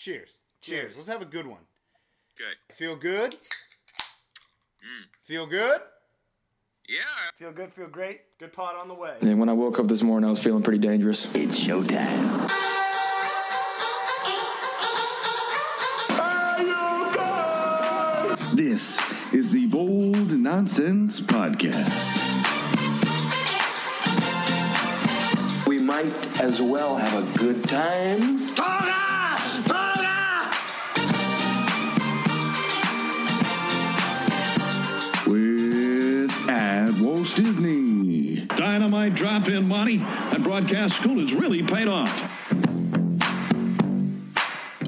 Cheers. Cheers. Let's have a good one. Okay. Feel good? Mm. Feel good? Yeah. Feel good, feel great. Good pot on the way. And when I woke up this morning, I was feeling pretty dangerous. It's showtime. This is the Bold Nonsense Podcast. We might as well have a good time. With Walt Disney. Dynamite drop in, Monty. That broadcast school has really paid off.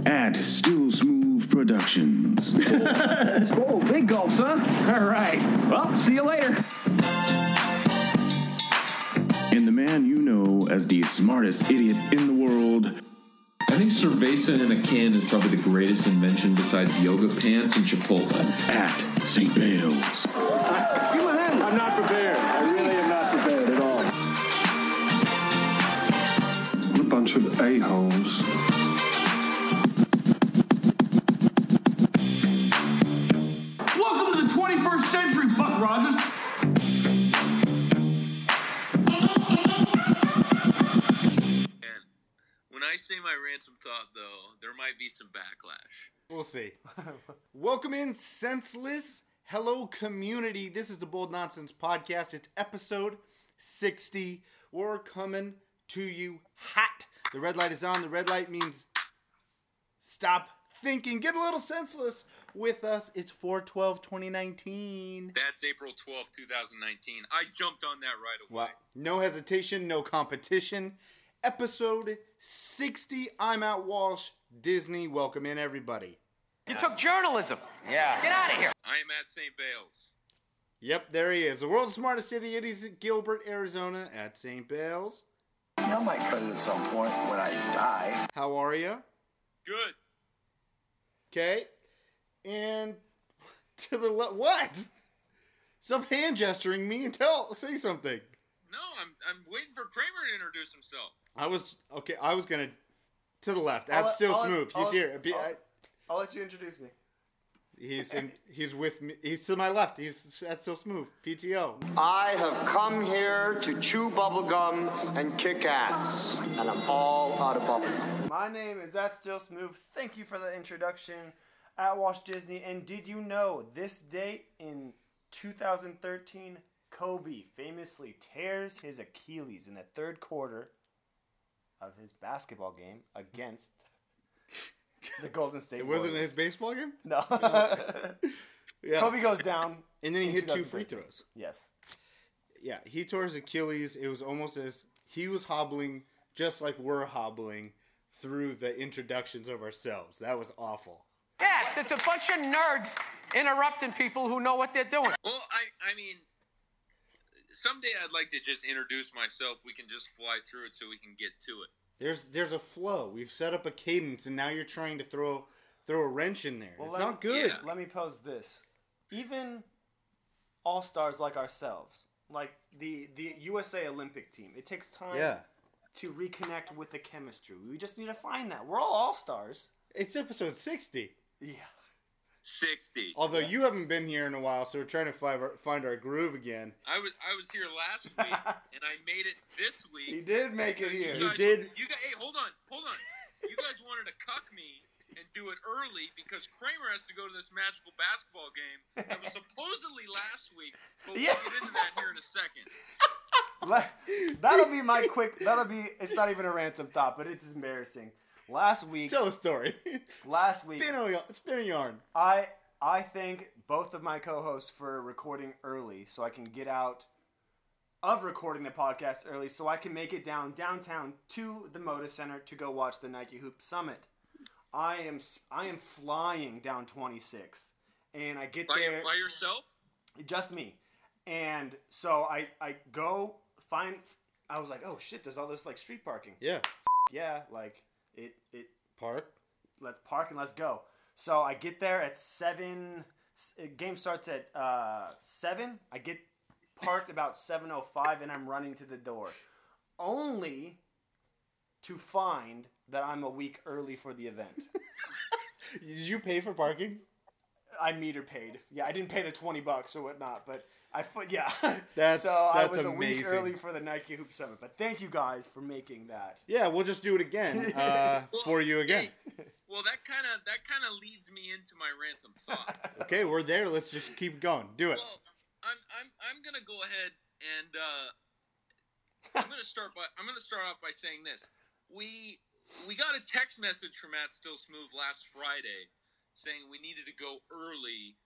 At Still Smooth Productions. Oh, big gulps, huh? All right. Well, see you later. and the man you know as the smartest idiot in the world, I think cerveza in a can is probably the greatest invention besides yoga pants and Chipotle. at St. Bale's. I'm not prepared. Bunch of a-holes. Welcome to the 21st century, Buck Rogers. And when I say my Rantom thought, though, there might be some backlash. We'll see. Welcome in, senseless. Hello, community. This is the Bold Nonsense Podcast. It's episode 60. We're coming to you hot. The red light is on. The red light means stop thinking. Get a little senseless with us. It's 412 2019. That's April twelfth, 2019. I jumped on that right away. Wow. No hesitation, no competition. Episode 60. I'm at Walsh Disney. Welcome in, everybody. You took journalism. Yeah. Get out of here. I am at St. Bale's. Yep, there he is. The world's smartest city. It is Gilbert, Arizona, at St. Bale's. I might cut it at some point when I die. How are you? Good. Okay. And to the left. What? Stop hand gesturing me and tell say something. No, I'm I'm waiting for Kramer to introduce himself. I was okay. I was gonna to the left. I'll At let- still I'll let- smooth. I'll He's let- here. Be- I'll- I- I'll let you introduce me. He's in, he's with me. He's to my left. He's that's still smooth. PTO. I have come here to chew bubblegum and kick ass. And I'm all out of bubblegum. My name is That Still Smooth. Thank you for the introduction at Walt Disney. And did you know this date in 2013, Kobe famously tears his Achilles in the third quarter of his basketball game against the Golden State It wasn't Warriors. his baseball game. No. Yeah. Kobe goes down. and then he in hit two free throws. Yes. Yeah, he tore his Achilles. It was almost as he was hobbling, just like we're hobbling through the introductions of ourselves. That was awful. Yeah, it's a bunch of nerds interrupting people who know what they're doing. Well, I I mean, someday I'd like to just introduce myself. We can just fly through it so we can get to it. There's there's a flow. We've set up a cadence, and now you're trying to throw throw a wrench in there. Well, it's not me- good. Yeah. Let me pose this. Even all stars like ourselves, like the, the USA Olympic team, it takes time Yeah. to reconnect with the chemistry. We just need to find that. We're all all stars. It's episode sixty. Yeah. Sixty. Although you haven't been here in a while, so we're trying to find our, find our groove again. I was I was here last week and I made it this week. He did make it here. You guys- did. You guys, hey, hold on, hold on. You guys wanted to cuck me and do it early because Kramer has to go to this magical basketball game that was supposedly last week. But Yeah. we'll get into that here in a second. That'll be my quick. That'll be. It's not even a Rantom thought, but it's embarrassing. Last week, Tell a story. last week, spin, a, yarn- spin a yarn. I I thank both of my co-hosts for recording early, so I can get out of recording the podcast early, so I can make it down downtown to the Moda Center to go watch the Nike Hoop Summit. I am s- I am flying down 26, and I get By, there by yourself? just me, and so I I go find. I was like, oh shit, there's all this like street parking. Yeah. Yeah, like it it Park. let's park and let's go. So I get there at seven. uh, Game starts at uh, seven. I get parked about seven oh five, and I'm running to the door, only to find that I'm a week early for the event. Did you pay for parking? I meter paid. Yeah, I didn't pay the twenty bucks or whatnot, but I fo- yeah. That's- so I that's was a week early for the Nike Hoop Summit. But thank you guys for making that. Yeah, we'll just do it again uh, for you again. Well, that kind of that kind of leads me into my random thought. Okay, we're there. Let's just keep going. Do it. Well, I'm I'm I'm gonna go ahead and uh, I'm gonna start by I'm gonna start off by saying this. We we got a text message from Matt Still Smooth last Friday saying we needed to go early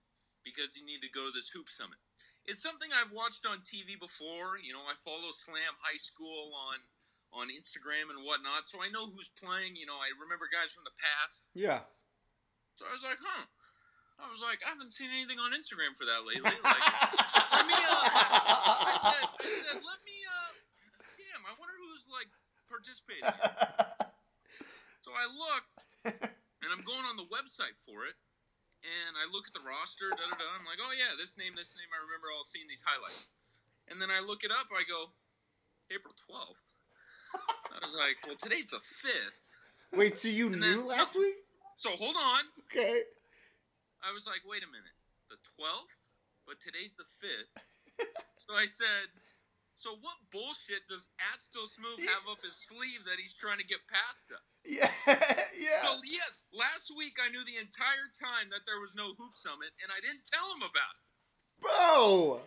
because he needed to go to this hoop summit. It's something I've watched on TV before. You know, I follow Slam High School on on Instagram and whatnot, so I know who's playing. You know, I remember guys from the past. Yeah. So I was like, huh. I was like, I haven't seen anything on Instagram for that lately. Like, let me, uh, I said, I said, let me, uh, damn, I wonder who's like participating. so I looked, and I'm going on the website for it, and I look at the roster, da da da. I'm like, oh yeah, this name, this name, I remember all seeing these highlights. And then I look it up, I go, April 12th. I was like, well, today's the 5th. Wait, so you And knew then- last week? So hold on. Okay. I was like, wait a minute, the 12th? But today's the 5th. so I said, so what bullshit does At Still Smooth have up his sleeve that he's trying to get past us? Yeah, yeah. So, yes, last week I knew the entire time that there was no Hoop Summit, and I didn't tell him about it. Bro!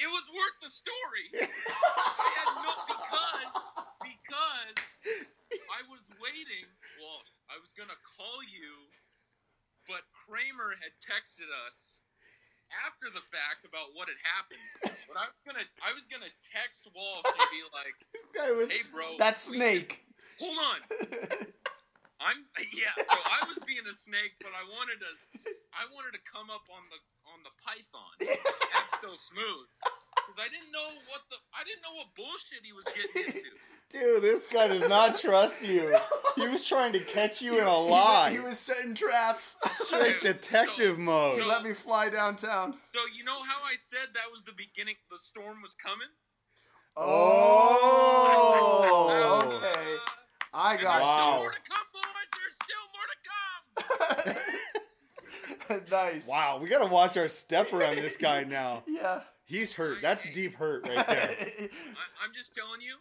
It was worth the story. I no, because, because I was waiting. Well, I was to call you, but Kramer had texted us after the fact about what had happened. But I was gonna, I was gonna text Walsh and be like, was- "Hey, bro, that Snake. Hold on. I'm yeah. So I was being a snake, but I wanted to, I wanted to come up on the on the python. That's still smooth. Because I didn't know what the, I didn't know what bullshit he was getting into. Dude, this guy does not trust you. He was trying to catch you in a lie. he was setting traps. Straight detective he mode. let me fly downtown. So you know how I said that was the beginning, the storm was coming. Oh, okay. I got there's Wow. still more to come, boys. There's still more to come. nice. Wow, we gotta watch our step around this guy now. Yeah. He's hurt. That's deep hurt right there. I, I'm just telling you,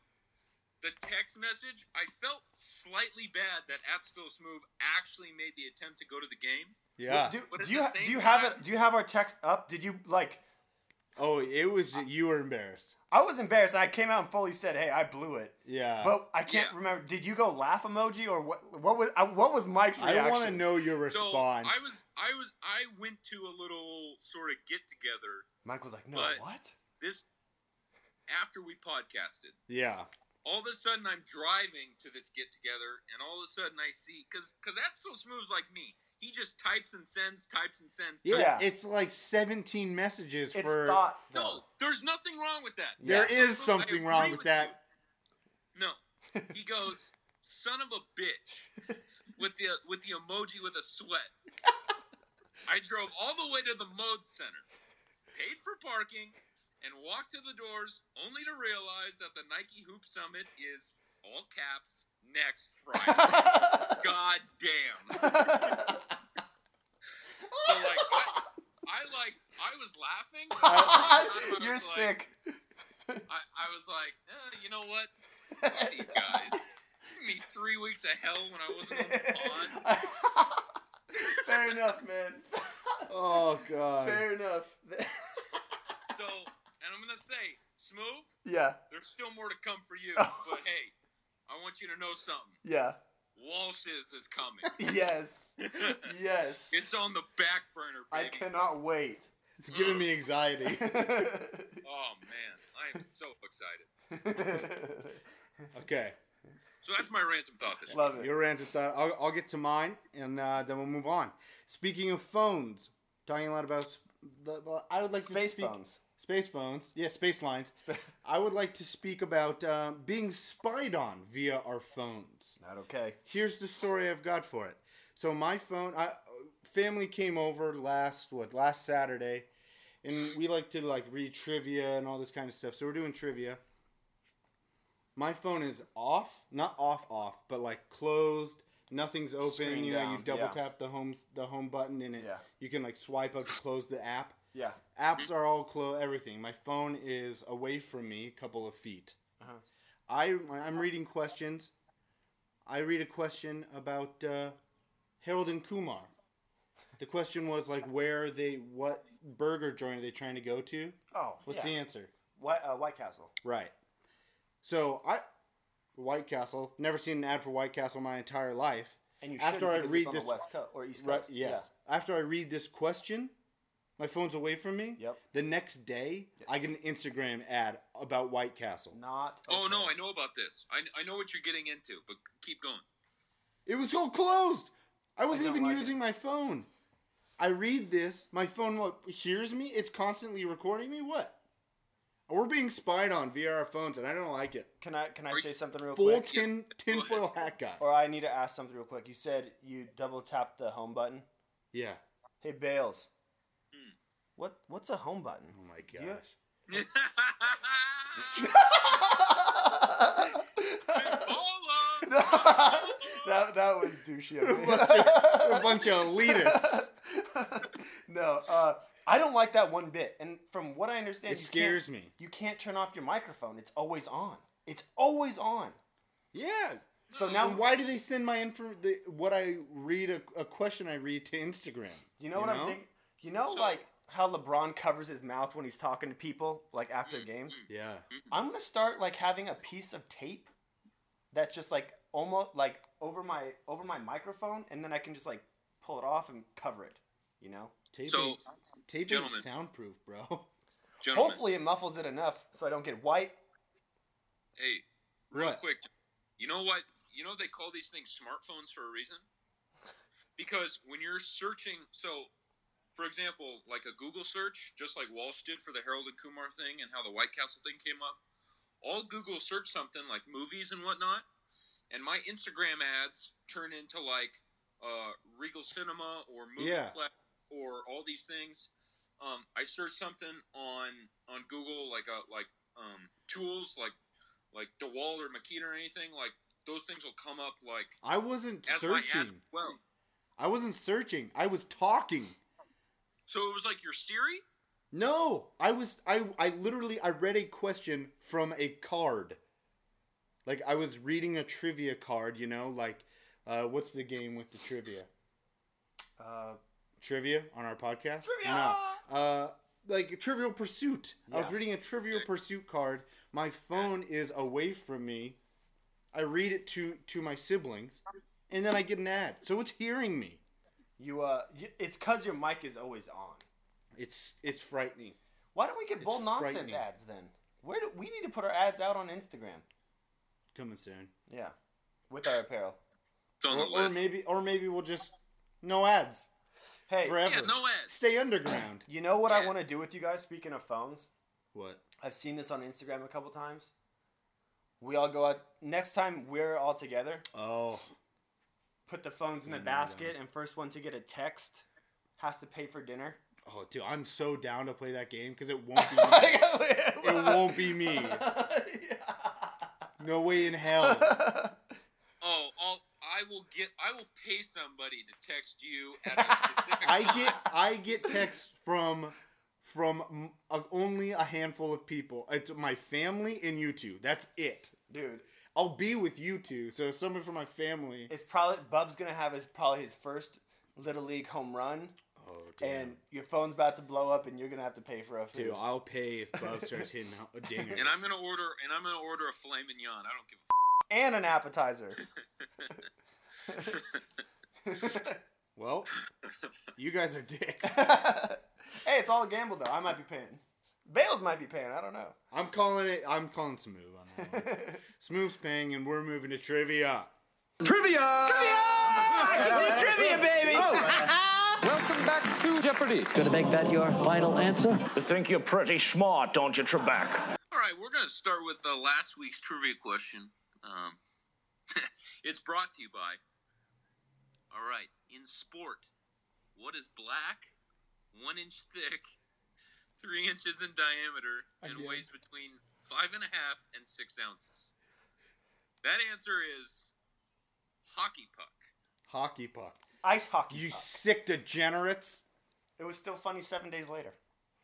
the text message. I felt slightly bad that At Still Smooth actually made the attempt to go to the game. Yeah. Do, But do you ha- do you have it? Do you have our text up? Did you like? Oh, it was you were embarrassed. I was embarrassed. I came out and fully said, "Hey, I blew it." Yeah. But I can't Yeah. remember. Did you go laugh emoji or what? What was uh, what was Mike's reaction? I want to know your So response. I was, I was, I went to a little sort of get together. Mike was like, "No, what?" This after we podcasted. yeah. All of a sudden, I'm driving to this get together, and all of a sudden, I see because because that's still smooth like me. He just types and sends, types and sends. Yeah, Yeah. it's like 17 messages It's for. thoughts. No, there's nothing wrong with that. There That's is still smooth. I something agree wrong with that. you. No, he goes, "Son of a bitch," with the with the emoji with a sweat. I drove all the way to the Moda Center, paid for parking, and walked to the doors, only to realize that the Nike Hoop Summit is all caps next Friday. God damn. So like I, I like I was laughing. but at the same time, I You're was like- sick. I, I was like, eh, you know what? Fuck these guys. Give me three weeks of hell when I wasn't on the pod. Fair enough, man. Oh, God. Fair enough. So, and I'm gonna say, smooth. yeah, There's still more to come for you, Oh. but hey, I want you to know something. yeah. Walsh's is coming. Yes, yes. It's on the back burner, I cannot wait. It's giving me anxiety. Oh man, I am so excited. Okay. So that's my random thought this Love week. it. Your rant is done. I'll, I'll get to mine, and uh, then we'll move on. Speaking of phones, talking a lot about. the- well, I would like to Space speak, phones. Space phones. Yeah, space lines. I would like to speak about um, being spied on via our phones. Not okay. Here's the story I've got for it. So my phone, I, family came over last what last Saturday, and we like to like read trivia and all this kind of stuff. So we're doing trivia. my phone is off, not off off, but like closed. Nothing's open. Screen you know, you double yeah. tap the home the home button and it Yeah. you can like swipe up to close the app. Yeah. Apps are all closed. Everything. My phone is away from me, a couple of feet. Uh-huh. I I'm reading questions. I read a question about uh, Harold and Kumar. The question was like, where they, what burger joint are they trying to go to? Oh, What's yeah. the answer? White, uh, White Castle. Right. So I, White Castle. Never seen an ad for White Castle my entire life. And you after I read this the West Coast or East Right, Coast. yes. After I read this question, my phone's away from me. Yep. The next day, I get an Instagram ad about White Castle. Yeah. Not. Oh no. I know about this. I, I know what you're getting into, but keep going. It was all closed. I wasn't don't even like it. using my phone. I read this. My phone what, hears me. It's constantly recording me. What? We're being spied on via our phones, and I don't like it. Can I can I say something real quick? Full quick? tin tinfoil hat guy. Or I need to ask something real quick. You said you double tapped the home button. Yeah. Hey Bales. What what's a home button? Oh my Do you- gosh. Holla! that that was douchey. of me. a bunch of elitists. no, uh, I don't like that one bit. And from what I understand, It you scares can't- me. You can't turn off your microphone. It's always on. It's always on. Yeah. So Now, now, why do they send my info? The, what I read a, a question I read to Instagram? you know what I'm thinking? You know, So- like how LeBron covers his mouth when he's talking to people, like after mm-hmm. games. Mm-hmm. Yeah. Mm-hmm. I'm gonna start like having a piece of tape that's just like almost like over my over my microphone, and then I can just like pull it off and cover it. You know. Tape So, ain't, tape ain't gentlemen. soundproof, bro. Gentlemen, Hopefully, it muffles it enough so I don't get white. hey, real What? quick, you know what? You know they call these things smartphones for a reason? Because when you're searching, so for example, like a Google search, just like Walsh did for the Harold and Kumar thing and how the White Castle thing came up, all Google search something like movies and whatnot, and my Instagram ads turn into like uh, Regal Cinema or Movie Yeah. or all these things. Um, I search something on on Google like a like um, tools like like DeWalt or Makita or anything like those things will come up like I wasn't searching. Well, I wasn't searching. I was talking. So it was like your Siri. No, I was I I literally I read a question from a card. Like I was reading a trivia card, you know, like uh, what's the game with the trivia? Uh, Trivia on our podcast? Trivia. No. Uh, like Trivial Pursuit. I was reading a Trivial Pursuit card. My phone is away from me. I read it to to my siblings, and then I get an ad. So it's hearing me. You uh, y it's cause your mic is always on. It's it's frightening. Why don't we get It's bold nonsense ads then? Where do we need to put our ads out on Instagram? Coming soon. Yeah, with our apparel. It's on Or, the or maybe or maybe we'll just no ads Hey, forever. yeah, no ads. Stay underground. you know what I want to do with you guys? Speaking of phones, what? I've seen this on Instagram a couple times. We all go out next time we're all together. Oh, Put the phones in the basket, and first one to get a text has to pay for dinner. oh, dude, I'm so down to play that game because it won't be. me. it won't be me. No way in hell. Oh, I'll, I will get. I will pay somebody to text you at a specific I get I get texts from from uh, only a handful of people. It's my family and you two. That's it. Dude, I'll be with you two. So someone from my family. it's probably Bub's gonna have his probably his first little league home run, Oh, and your phone's about to blow up, and you're gonna have to pay for a food. Dude, I'll pay if Bub starts hitting a dinger. And I'm gonna order. And I'm gonna order a filet mignon. I don't give. a and an appetizer. Well, you guys are dicks. hey, it's all a gamble though. I might be paying. Bales might be paying. I don't know. I'm calling it. I'm calling Smooth on that. One. Smooth's paying, and we're moving to trivia. Trivia! Trivia! trivia, baby! Oh. Welcome back to Jeopardy. Gonna make that your final answer? You think you're pretty smart, don't you, Trebek? All right, we're gonna start with uh, last week's trivia question. Um, it's brought to you by. All right, in sport, what is black, one inch thick, three inches in diameter, and Again. weighs between five and a half and six ounces? That answer is hockey puck. Hockey puck. Ice hockey. You puck. sick degenerates. It was still funny seven days later.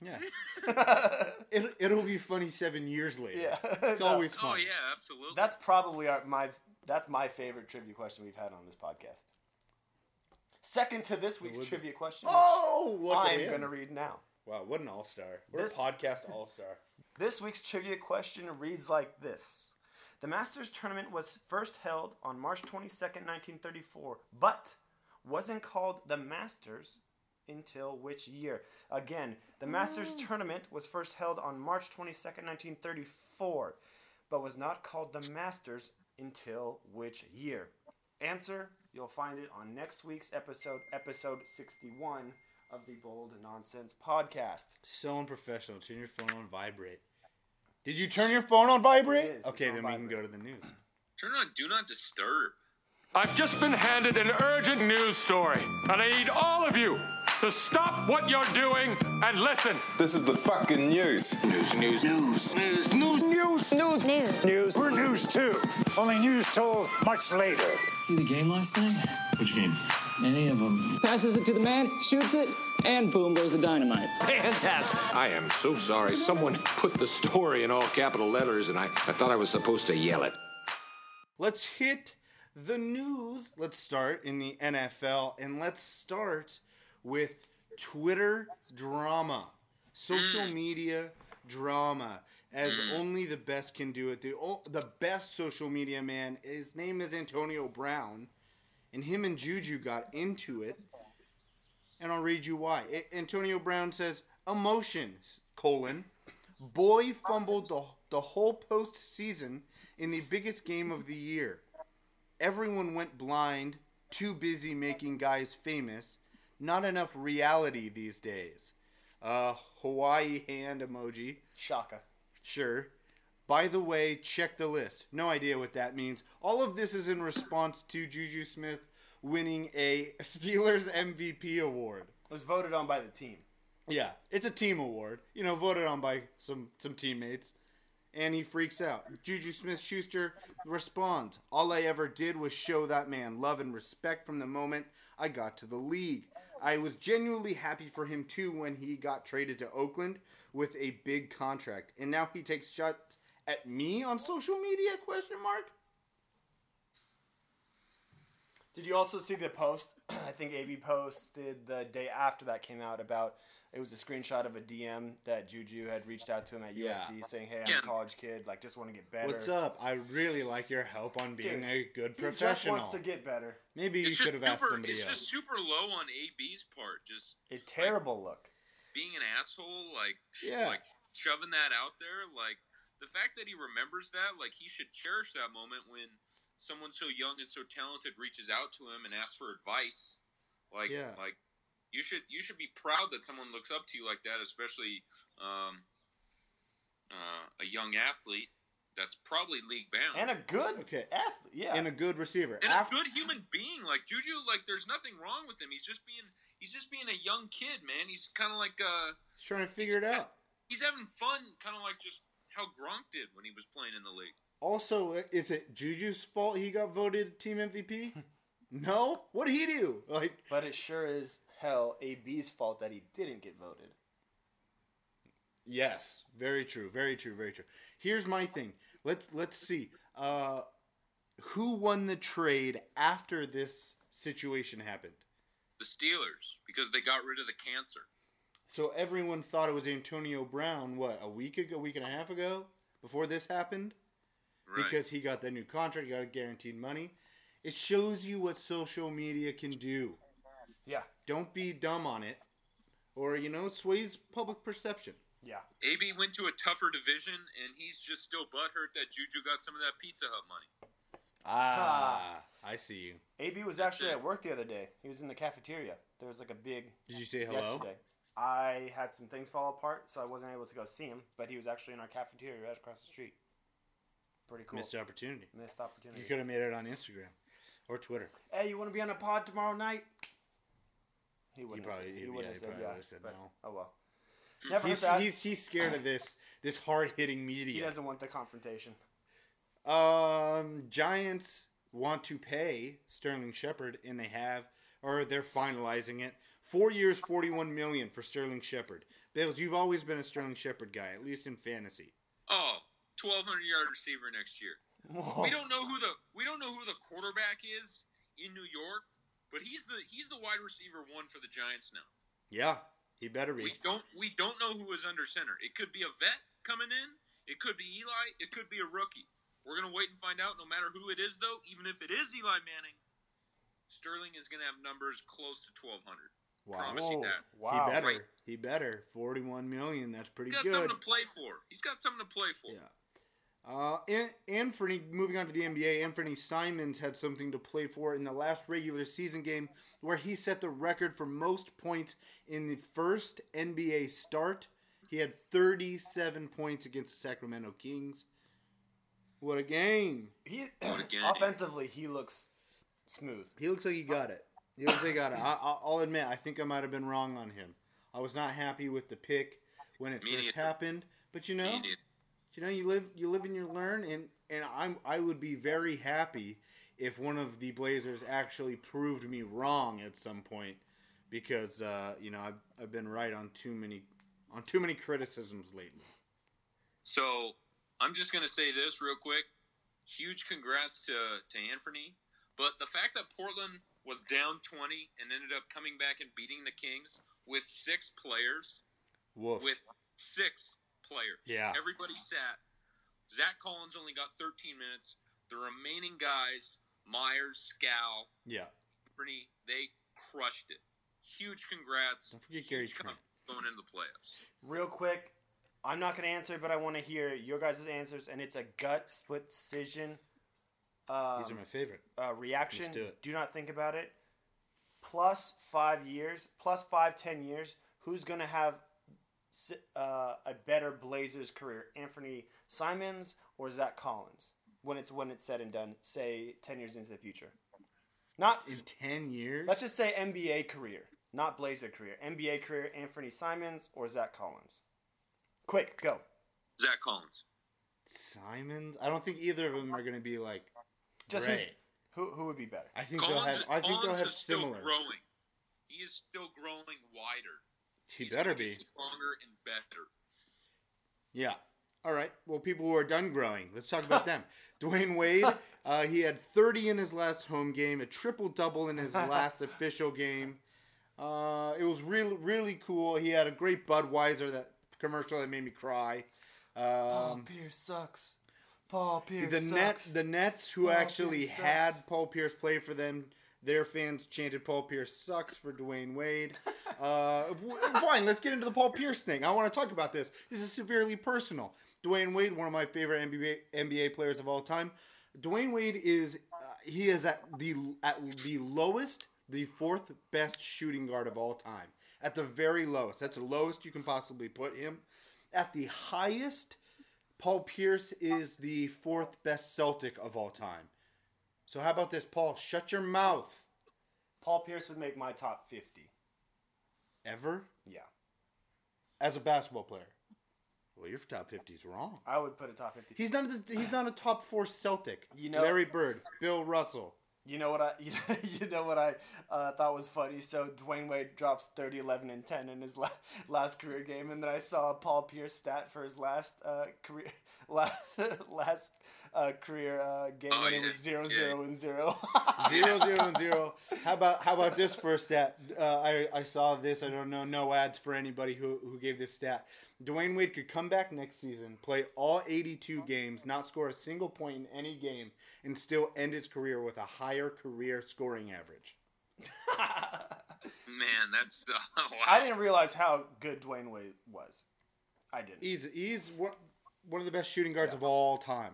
Yeah. It'll, it'll be funny seven years later. Yeah. It's No. always fun. Oh yeah, absolutely. That's probably our, my that's my favorite trivia question we've had on this podcast. Second to this week's trivia question. Oh, look at I'm gonna read now. Wow, what an all star. We're This- a podcast all star. This week's trivia question reads like this. The Masters tournament was first held on March 22nd, 1934, but wasn't called the Masters until which year? Again, the Masters mm. tournament was first held on March 22nd, 1934, but was not called the Masters until which year? Answer, you'll find it on next week's episode, episode 61 of the Bold Nonsense podcast. So unprofessional. Turn your phone on vibrate. Did you turn your phone on vibrate? It is. Okay, on then we can go to the news. Turn on Do Not Disturb. I've just been handed an urgent news story, and I need all of you to stop what you're doing and listen. This is the fucking news. News, news, news, news, news, news, news, news, news. News. We're news too. Only news told much later. See the game last night? Which game? Any of them. Passes it to the man, shoots it, and boom goes the dynamite. Fantastic. I am so sorry. Someone put the story in all capital letters, and I, I thought I was supposed to yell it. Let's hit the news. Let's start in the NFL and let's start with Twitter drama, social mm. media drama, as mm. only the best can do it. The the best social media man, his name is Antonio Brown, and him and Juju got into it, and I'll read you why. A- Antonio Brown says emotions colon boy fumbled the the whole postseason in the biggest game of the year. Everyone went blind, too busy making guys famous. Not enough reality these days. Uh, Hawaii hand emoji. Shaka. Sure. By the way, check the list. No idea what that means. All of this is in response to Juju Smith winning a Steelers MVP award. It was voted on by the team. Yeah, it's a team award. You know, voted on by some some teammates. And he freaks out. Juju Smith Schuster responds, All I ever did was show that man love and respect from the moment I got to the league. I was genuinely happy for him too when he got traded to Oakland with a big contract. And now he takes shots at me on social media question mark? Did you also see the post? I think AB posted the day after that came out about it was a screenshot of a DM that Juju had reached out to him at Yeah. USC saying, "Hey, I'm Yeah. a college kid. Like, just want to get better." What's up? I really like your help on being Dude, a good He professional. just wants to get better. Maybe you It's just should have asked super- somebody it's else. just super low on AB's part. Just A terrible look. being an asshole, like Yeah. like shoving that out there. Like the fact that he remembers that, like he should cherish that moment when someone so young and so talented reaches out to him and asks for advice. Like Yeah. like you should you should be proud that someone looks up to you like that, especially um, uh, a young athlete that's probably league bound And a good Okay. athlete. Yeah. And a good receiver. and After- a good human being like Juju. Like there's nothing wrong with him. He's just being he's just being a young kid, man. He's kind of like uh He's trying to figure it out. he's having fun, kind of like just how Gronk did when he was playing in the league. Also, is it Juju's fault he got voted team MVP? no? What did he do? Like, but it sure is hell AB's fault that he didn't get voted. yes, very true, very true, very true. Here's my thing. Let's let's see. Uh, who won the trade after this situation happened? The Steelers because they got rid of the cancer. So everyone thought it was Antonio Brown. What a week ago, a week and a half ago, before this happened, Right. because he got that new contract, he got guaranteed money. It shows you what social media can do. Yeah. Don't be dumb on it, or you know, sways public perception. Yeah. AB went to a tougher division, and he's just still butthurt that Juju got some of that Pizza Hut money. Ah, I see you. AB was actually at work the other day. He was in the cafeteria. There was like a big. Did you say hello? Yesterday. I had some things fall apart, so I wasn't able to go see him. But he was actually in our cafeteria right across the street. Pretty cool. Missed opportunity. Missed opportunity. You could have made it on Instagram or Twitter. Hey, you want to be on a pod tomorrow night? He He wouldn't probably, have said, he, he wouldn't yeah, have he said probably yeah. would have said but- no. Oh well. Never He's, he's he's scared of this this hard hitting media. He doesn't want the confrontation. Um, Giants want to pay Sterling Shepard, and they have, or they're finalizing it. Four years, forty-one million for Sterling Shepard. Bales, you've always been a Sterling Shepard guy, at least in fantasy. Oh, 1200 yard receiver next year. We don't know who the we don't know who the quarterback is in New York, but he's the he's the wide receiver one for the Giants now. Yeah, he better be. We don't we don't know who is under center. It could be a vet coming in. It could be Eli. It could be a rookie. We're gonna wait and find out. No matter who it is, though, even if it is Eli Manning, Sterling is gonna have numbers close to 1200. Wow. Promise you that. He better. He better. Forty-one million. That's pretty good. He's got good. something to play for. He's got something to play for. Yeah. Uh, An- Anfernee, moving on to the NBA, Anfernee Simons had something to play for in the last regular season game where he set the record for most points in the first NBA start. He had 37 points against the Sacramento Kings. What a game! He offensively, he looks smooth. He looks like he got it. He looks like he got it. I, I- I'll admit, I think I might have been wrong on him. I was not happy with the pick when it Me first happened, but you know, you know, you live, you live and you learn, and and I'm, I would be very happy if one of the Blazers actually proved me wrong at some point, because uh, you know I've, I've been right on too many, on too many criticisms lately. So I'm just gonna say this real quick. Huge congrats to to Anfernee. But the fact that Portland was down 20 and ended up coming back and beating the Kings with six players, Woof. with six players. Yeah. Everybody sat. Zach Collins only got 13 minutes. The remaining guys, Meyers, Skal, Yeah. Anfernee, they crushed it. Huge congrats. Don't forget Gary Trent. going into the playoffs. Real quick, I'm not going to answer, but I want to hear your guys' answers, and it's a gut split decision. Um, These are my favorite. uh, reaction. Let's do it. not think about it. Plus five years, plus five, ten years. Who's going to have uh, a better Blazers career, Anfernee Simons or Zach Collins? When it's when it's said and done, say ten years into the future. Not in ten years. Let's just say NBA career, not Blazer career. NBA career, Anfernee Simons or Zach Collins. Quick, go. Zach Collins. Simons. I don't think either of them are going to be like Just who's- great. who who would be better? I think they'll have. I think they'll Collins have is still similar. growing. He is still growing wider. He He's better be. stronger and better. Yeah. All right. Well, people who are done growing, let's talk about them. Dwyane Wade, uh, he had 30 in his last home game, a triple double in his last official game. Uh, it was really, really cool. He had a great Budweiser that commercial that made me cry. Paul Um, Pierce sucks. Paul Pierce the sucks. Nets, the Nets who Paul actually Pierce sucks. had Paul Pierce play for them, their fans chanted Paul Pierce sucks for Dwyane Wade. Uh, fine, let's get into the Paul Pierce thing. I want to talk about this. This is severely personal. Dwyane Wade, one of my favorite NBA, NBA players of all time. Dwyane Wade is uh, he is at the at the lowest, the fourth best shooting guard of all time. At the very lowest, that's the lowest you can possibly put him. At the highest, Paul Pierce is the fourth best Celtic of all time. So how about this, Paul? Shut your mouth. Paul Pierce would make my top fifty. Ever? Yeah, As a basketball player. Well, your top 50 is wrong. I would put a top fifty. He's not. A, he's not a top four Celtic. You know- Larry Bird, Bill Russell. You know what I you know what I uh, thought was funny. So Dwyane Wade drops 30, 11, and ten in his la- last career game, and then I saw a Paul Pierce stat for his last uh, career la- last uh, career uh, game, Oh, and it was zero, yeah. zero, and zero. Zero zero and zero. How about how about this first stat? Uh, I I saw this. I don't know. No ads for anybody who who gave this stat. Dwyane Wade could come back next season, play all 82 games, not score a single point in any game, and still end his career with a higher career scoring average. Man, that's uh, wow. I didn't realize how good Dwyane Wade was. I didn't. He's he's one, one of the best shooting guards of all time.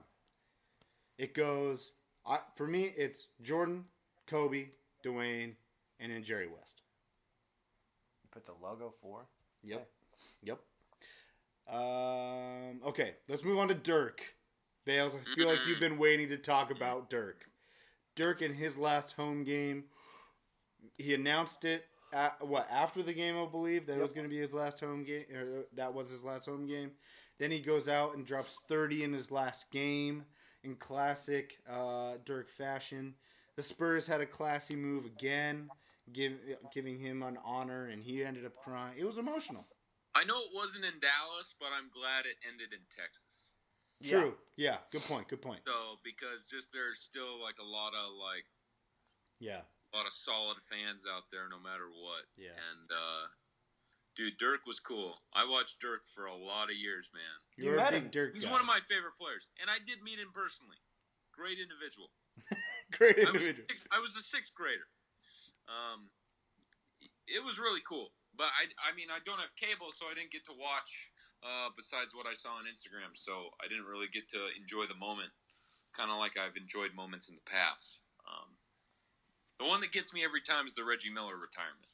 It goes I, for me. It's Jordan, Kobe, Dwyane, and then Jerry West. Put the logo for. Yep. Yep. Um, okay, let's move on to Dirk. Bales, I feel like you've been waiting to talk about Dirk. Dirk in his last home game, he announced it at, what after the game, I believe that it was going to be his last home game. Or that was his last home game. Then he goes out and drops thirty in his last game. in classic uh, Dirk fashion. The Spurs had a classy move again, give, giving him an honor, and he ended up crying. It was emotional. I know it wasn't in Dallas, but I'm glad it ended in Texas. True. Yeah. Good point. Good point. So because just there's still like a lot of like Yeah. a lot of solid fans out there, no matter what. Yeah. And uh, dude, Dirk was cool. I watched Dirk for a lot of years, man. You're a big Dirk He's guy. one of my favorite players, and I did meet him personally. Great individual. Great I was, individual. I was a sixth grader. Um, it was really cool, but I, I mean, I don't have cable, so I didn't get to watch. Uh, besides what I saw on Instagram, so I didn't really get to enjoy the moment, kind of like I've enjoyed moments in the past. Um, the one that gets me every time is the Reggie Miller retirement.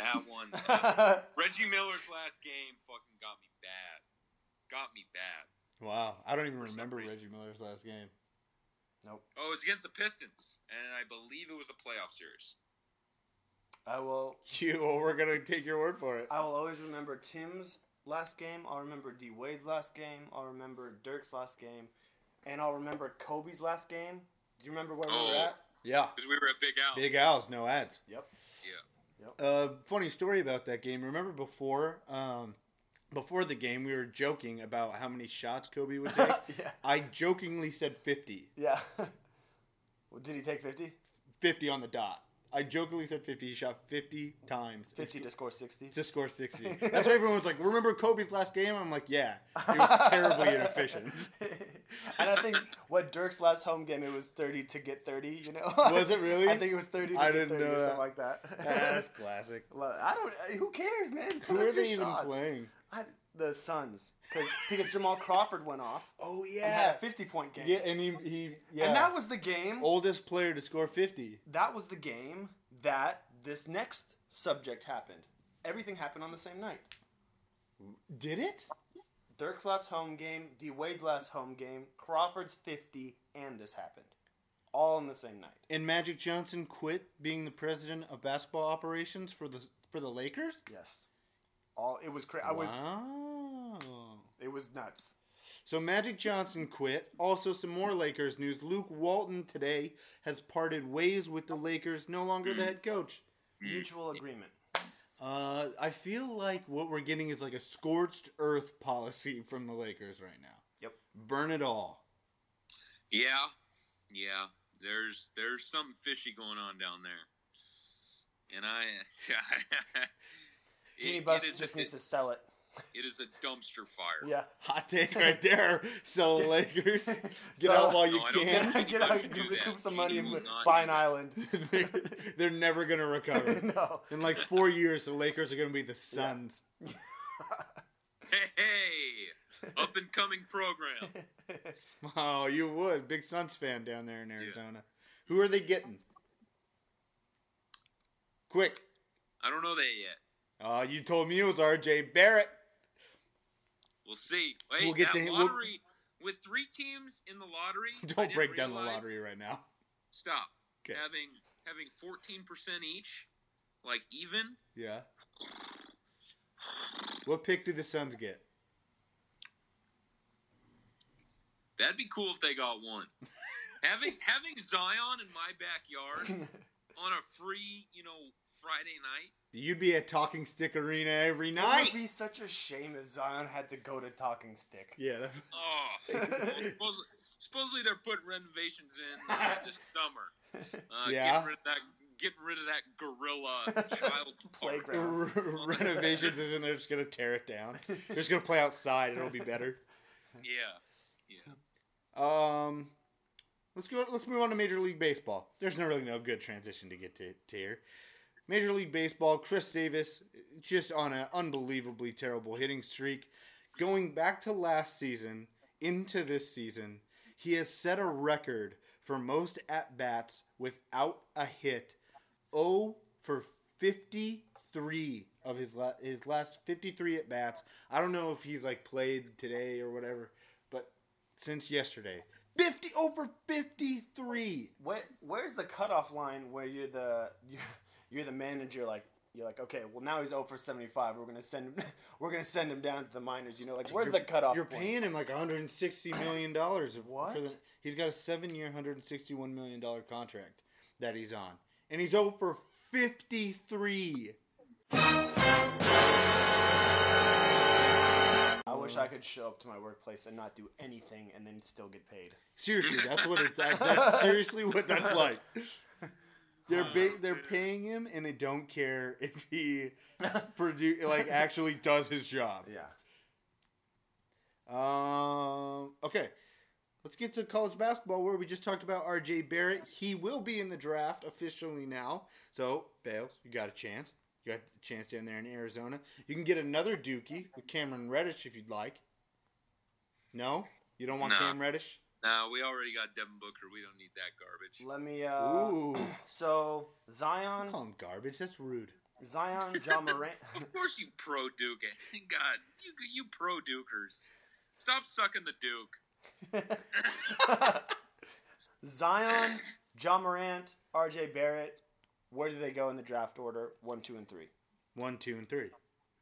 That one, Reggie Miller's last game, fucking got me bad. Got me bad. Wow. I don't even remember Reggie Miller's last game. Nope. Oh, it was against the Pistons, and I believe it was a playoff series. I will. You, well, we're gonna take your word for it. I will always remember Tim's last game. I'll remember D Wade's last game. I'll remember Dirk's last game, and I'll remember Kobe's last game. Do you remember where we were Oh. at? Yeah. Because we were at Big Al. Big Al's, no ads. Yep. Yeah. Uh, funny story about that game. Remember before, um, before the game, we were joking about how many shots Kobe would take. Yeah. I jokingly said fifty. Yeah. well, did he take fifty? 50 on the dot. I jokingly said 50. He shot 50 times. Fifty to score sixty. To score 60. That's why everyone's like, remember Kobe's last game? I'm like, yeah. It was terribly inefficient. and I think what Dirk's last home game it was thirty to get thirty. You know. Was it really? I think it was thirty to I get didn't thirty know or that. something like that. That's classic. I don't. Who cares, man? Put Who are they your even shots. playing? I, the Suns, Cause, because Jamal Crawford went off. Oh, yeah, and had a fifty-point game. Yeah, and he, he yeah. And that was the game. oldest player to score 50. That was the game that this next subject happened. Everything happened on the same night. Did it? Dirk's last home game, D Wade's last home game, Crawford's 50, and this happened. All on the same night. And Magic Johnson quit being the president of basketball operations for the for the Lakers? Yes. All it was crazy. I was Wow. it was nuts. So Magic Johnson quit. Also, some more Lakers news. Luke Walton today has parted ways with the Lakers, no longer the head coach. Mutual agreement. Uh, I feel like what we're getting is like a scorched earth policy from the Lakers right now. Yep. Burn it all. Yeah, yeah. There's there's something fishy going on down there, and I. Jeanie It- Buss it is just a, needs to sell it. It is a dumpster fire. Yeah. Hot take right there. So Lakers, get So- out while you No, can. think Get out, should do recoup that. some money Jeanie and buy an island. they're, they're never gonna recover. no. In like four years, the Lakers are gonna be the Suns. Hey, hey, up and coming program. Oh, you would. Big Suns fan down there in Arizona. Who are they getting? Quick. I don't know that yet. Oh, you told me it was RJ Barrett. We'll see. Wait, We'll get to him- we'll- with three teams in the lottery. Don't break down the lottery right now. Stop. 'Kay. Having having fourteen percent each, like even. Yeah. What pick did the Suns get? That'd be cool if they got one. having having Zion in my backyard on a free, you know, Friday night. You'd be at Talking Stick Arena every night. It would be such a shame if Zion had to go to Talking Stick. Yeah. Oh, supposedly, supposedly they're putting renovations in uh, this summer. Uh, Yeah. Getting rid of that, getting rid of that gorilla child park. Playground. Renovations isn't they're just gonna tear it down. They're just gonna play outside. It'll be better. Yeah, yeah. Um, let's go. Let's move on to Major League Baseball. There's no really no good transition to get to, to here. Major League Baseball. Chris Davis just on an unbelievably terrible hitting streak. Going back to last season into this season, he has set a record for most at bats without a hit. Oh for 53 of his la- his last 53 at bats. I don't know if he's like played today or whatever, but since yesterday, 50 over 53. Where, where's the cutoff line where you're the you're, you're the manager? Like you're like, okay, well now he's 0 for 75. We're gonna send him. We're gonna send him down to the minors. You know, like where's the cutoff? You're point? paying him like 160 million dollars. Of what? For the, he's got a seven-year, 161 million dollar contract that he's on, and he's oh over 53. I wish I could show up to my workplace and not do anything and then still get paid. Seriously, that's what it. That, that's seriously what that's like. They're ba- they're paying him, and they don't care if he produce like actually does his job. Yeah. Um. Okay. Let's get to college basketball, where we just talked about R.J. Barrett. He will be in the draft officially now. So, Bales, you got a chance. You got a chance down there in Arizona. You can get another Dookie with Cameron Reddish if you'd like. No, you don't want No. Cam Reddish. No, we already got Devin Booker. We don't need that garbage. Let me. uh Ooh. So Zion, Call him garbage. That's rude. Zion, John Morant. Of course, you pro Duke. God, you you pro Dukers. Stop sucking the Duke. Zion, John Morant, R.J. Barrett. Where do they go in the draft order? One, two, and three. One, two, and three.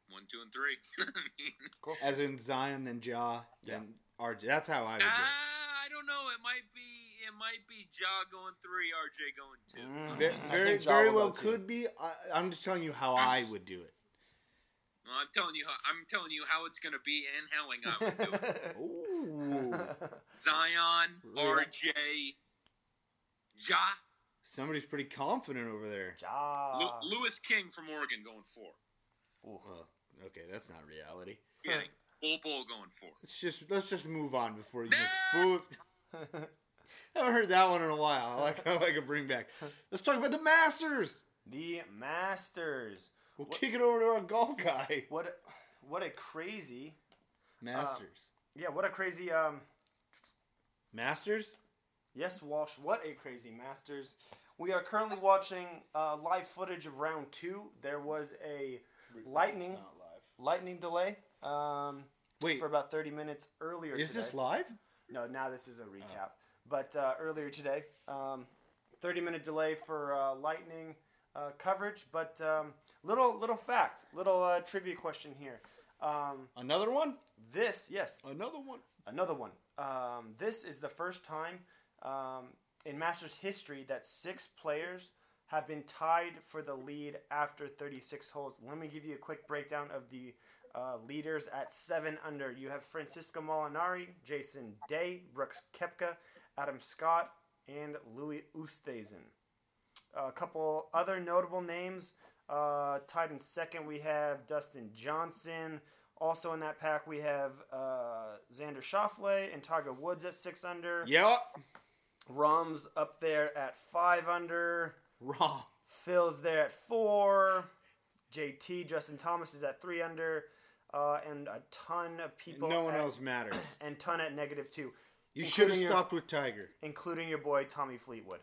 One, two, and three. I mean, As in Zion, then Ja, then RJ. That's how I would do it. Ah, I don't know. It might be. It might be Ja going three, RJ going two. Ve- I Very, Ja very well go too. could be. I, I'm just telling you how I would do it. Well, I'm telling you. How, I'm telling you how it's gonna be and how I would do it. Ooh. Zion, Really? RJ, Ja, Somebody's pretty confident over there. Ja. Lu- Louis King from Oregon going four. Well, okay, that's not reality. Kidding. Bol Bol going four. Let's just let's just move on before you make a fool. haven't heard that one in a while. I like I like a bring back. Let's talk about the Masters. The Masters. We'll kick it over to our golf guy. What? A, what a crazy. Masters. Yeah. What a crazy. Um. Masters. Yes, Walsh. What a crazy Masters. We are currently watching uh, live footage of round two. There was a lightning live. lightning delay. Um, Wait. for about thirty minutes earlier. Is today. this live? No, now this is a recap. But uh, earlier today, um, 30 minute delay for uh, lightning uh, coverage. But um, little little fact, little uh, trivia question here. Um, Another one? this, yes, Another one? another one. Um, this is the first time um, in Masters history that six players have been tied for the lead after 36 holes. Let me give you a quick breakdown of the uh, leaders at seven under. You have Francesco Molinari, Jason Day, Brooks Koepka, Adam Scott, and Louis Oosthuizen. A couple other notable names uh, tied in second. We have Dustin Johnson. Also in that pack, we have uh, Xander Schauffele and Tiger Woods at six under. Yep. Rahm's up there at five under. Wrong. Phil's there at four. JT, Justin Thomas is at three under. Uh, and a ton of people. No one at- else matters. And ton at negative two. You should have your- stopped with Tiger. including your boy Tommy Fleetwood.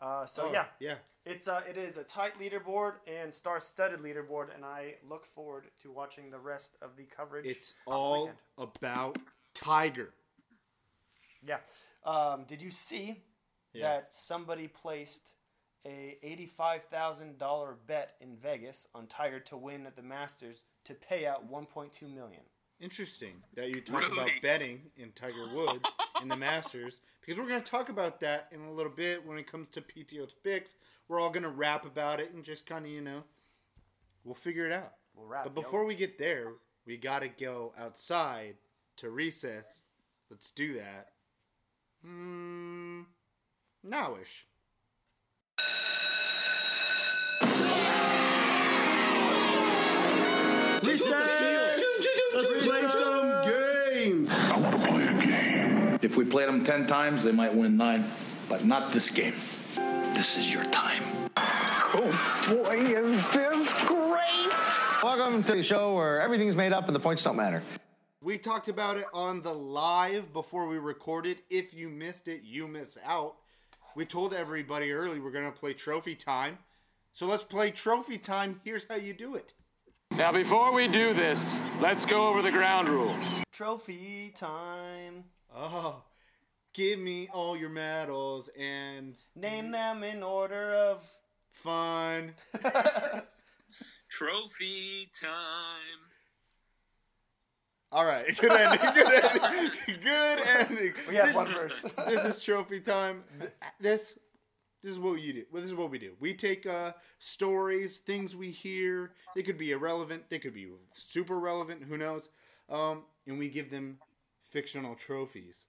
Uh, so Oh, yeah, yeah. it's uh, it is a tight leaderboard and star-studded leaderboard, and I look forward to watching the rest of the coverage. It's all weekend. about Tiger. yeah. Um, did you see Yeah. that somebody placed a eighty-five thousand dollar bet in Vegas on Tiger to win at the Masters to pay out one point two million? Interesting that you talk about betting in Tiger Woods in the Masters because we're going to talk about that in a little bit when it comes to PTO's picks. We're all going to rap about it and just kind of, you know, we'll figure it out. We'll wrap. But before we get there, we got to go outside to recess. Let's do that. Hmm, nowish. Let's play some games. I want to play a game. If we played them ten times, they might win nine, but not this game. This is your time. Oh boy, is this great! Welcome to the show where everything's made up and the points don't matter. We talked about it on the live before we recorded. If you missed it, you missed out. We told everybody early we're going to play trophy time. So let's play trophy time. Here's how you do it. Now, before we do this, let's go over the ground rules. trophy time. Oh, give me all your medals and Name them in order of fun. Trophy time. All right, good ending. Good ending. Good ending. We have this, one verse. this is trophy time. This this is what you do. Well, this is what we do. We take uh, stories, things we hear. They could be irrelevant. They could be super relevant. Who knows? Um, and we give them fictional trophies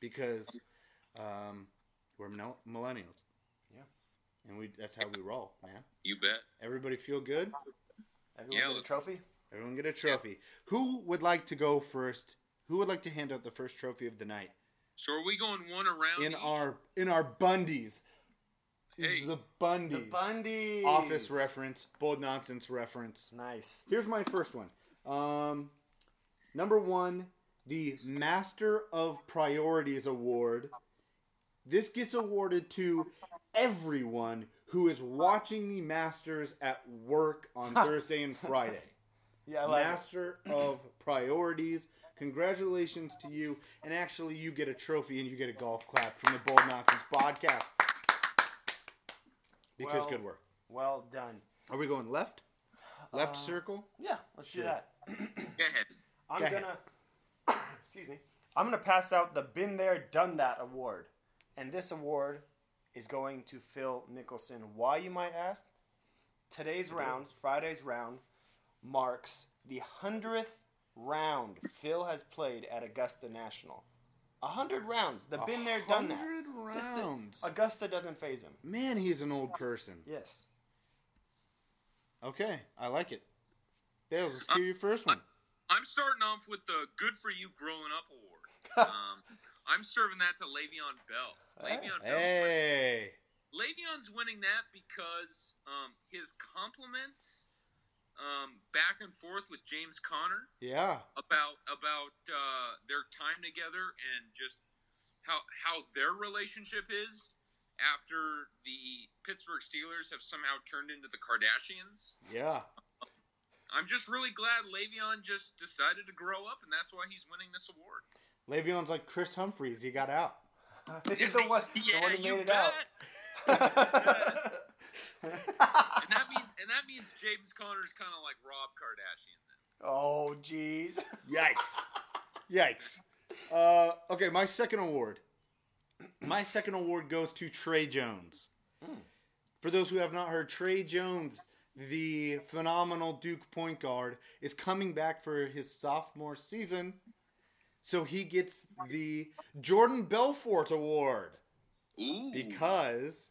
because um, we're mil- millennials. Yeah. And we that's how we roll, man. You bet. Everybody feel good? Everyone Yeah, get a trophy? Everyone get a trophy. Who would like to go first? Who would like to hand out the first trophy of the night? So are we going one around? In each? our in our Bundies. This Hey. is the Bundies. The Bundies. Office reference, bold nonsense reference. Nice. Here's my first one. Um, number one, the Master of Priorities Award. This gets awarded to everyone who is watching the Masters at work on Thursday and Friday. Yeah, I like it. Master of Priorities. Congratulations to you. And actually, you get a trophy and you get a golf clap from the Bold Nonsense podcast. Because Well- good work. Well done. Are we going left? Left Uh, circle? Yeah, let's do that. Go ahead. I'm Go gonna excuse me. I'm gonna pass out the Been There Done That award, and this award is going to Phil Mickelson. Why you might ask? Today's round, Friday's round, marks the hundredth round Phil has played at Augusta National. A hundred rounds. The Been There Done That. 100 This di- rounds. Augusta doesn't phase him. Man, he's an old person. Yes. Okay, I like it. Bales, let's do your first one. I'm starting off with the Good for You Growing Up Award. um, I'm serving that to Le'Veon Bell. Le'Veon Bell. Hey. Le'Veon's winning that because um, his compliments um, back and forth with James Conner Yeah. about about uh, their time together and just how how their relationship is after the Pittsburgh Steelers have somehow turned into the Kardashians. Yeah. I'm just really glad Le'Veon just decided to grow up, and that's why he's winning this award. Le'Veon's like Kris Humphries. He got out. He's the one, the one who made it out. and that means and that means James Conner's kind of like Rob Kardashian. Then. Oh, jeez. Yikes. Yikes. Uh, okay, my second award. My second award goes to Tre Jones. For those who have not heard, Tre Jones, the phenomenal Duke point guard, is coming back for his sophomore season. So he gets the Jordan Belfort Award. Ooh. Because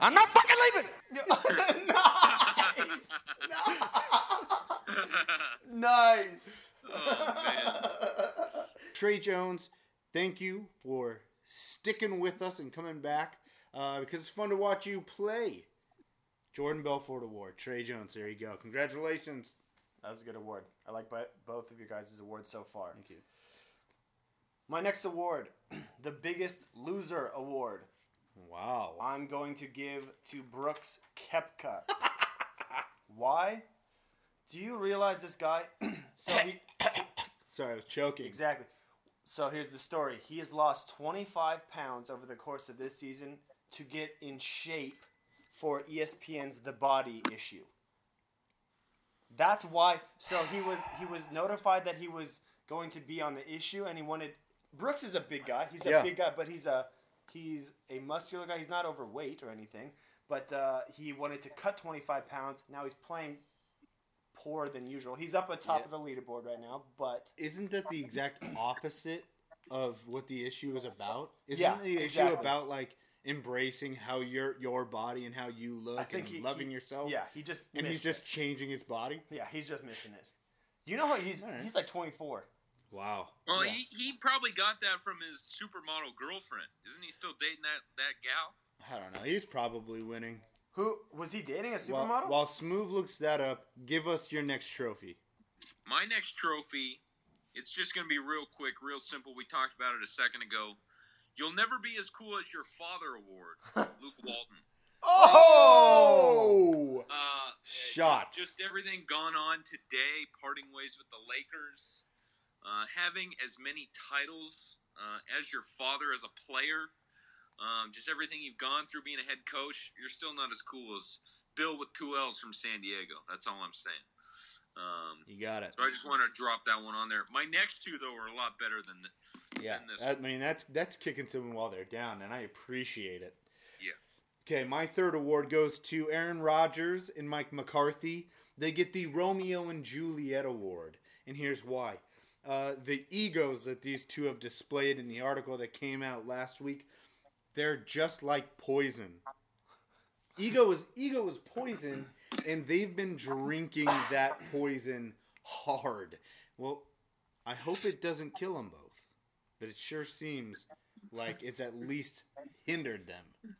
I'm not fucking leaving. nice. nice. Tre Jones, thank you for sticking with us and coming back uh, because it's fun to watch you play. Jordan Belfort Award, Tre Jones. There you go. Congratulations. That was a good award. I like both of you guys' awards so far. Thank you. My next award, the Biggest Loser Award. Wow. I'm going to give to Brooks Koepka. Why? Do you realize this guy? so he Sorry, I was choking. exactly. So here's the story. He has lost 25 pounds over the course of this season to get in shape for ESPN's The Body issue. That's why. So he was he was notified that he was going to be on the issue, and he wanted. Brooks is a big guy. He's a Yeah. big guy, but he's a he's a muscular guy. He's not overweight or anything, but uh, he wanted to cut 25 pounds. Now he's playing poorer than usual. He's up atop Yeah. of the leaderboard right now, but Isn't that the exact opposite of what the issue is about? Isn't Yeah, the issue exactly. about like embracing how your your body and how you look and he, loving he- yourself? Yeah, he just And he's missed just changing his body? yeah, he's just missing it. You know how he's right. he's like 24. Wow. Well, Yeah. he, he probably got that from his supermodel girlfriend. Isn't he still dating that, that gal? I don't know. He's probably winning. Who was he dating a While, supermodel? while Smooth looks that up, give us your next trophy. My next trophy, it's just going to be real quick, real simple. We talked about it a second ago. You'll never be as cool as your father award, Luke Walton. Oh! Uh, Shots. Just everything gone on today, parting ways with the Lakers, uh, having as many titles uh, as your father as a player, um, just everything you've gone through being a head coach. You're still not as cool as Bill with two L's from San Diego. That's all I'm saying. Um, You got it. so I just want to drop that one on there. My next two though are a lot better than the, Yeah, than. I mean that's that's kicking someone while they're down, and I appreciate it. Yeah. Okay, my third award goes to Aaron Rodgers and Mike McCarthy. They get the Romeo and Juliet Award, and here's why: uh, the egos that these two have displayed in the article that came out last week, they're just like poison. Ego is ego is poison, and they've been drinking that poison hard. Well, I hope it doesn't kill them both, but it sure seems like it's at least hindered them.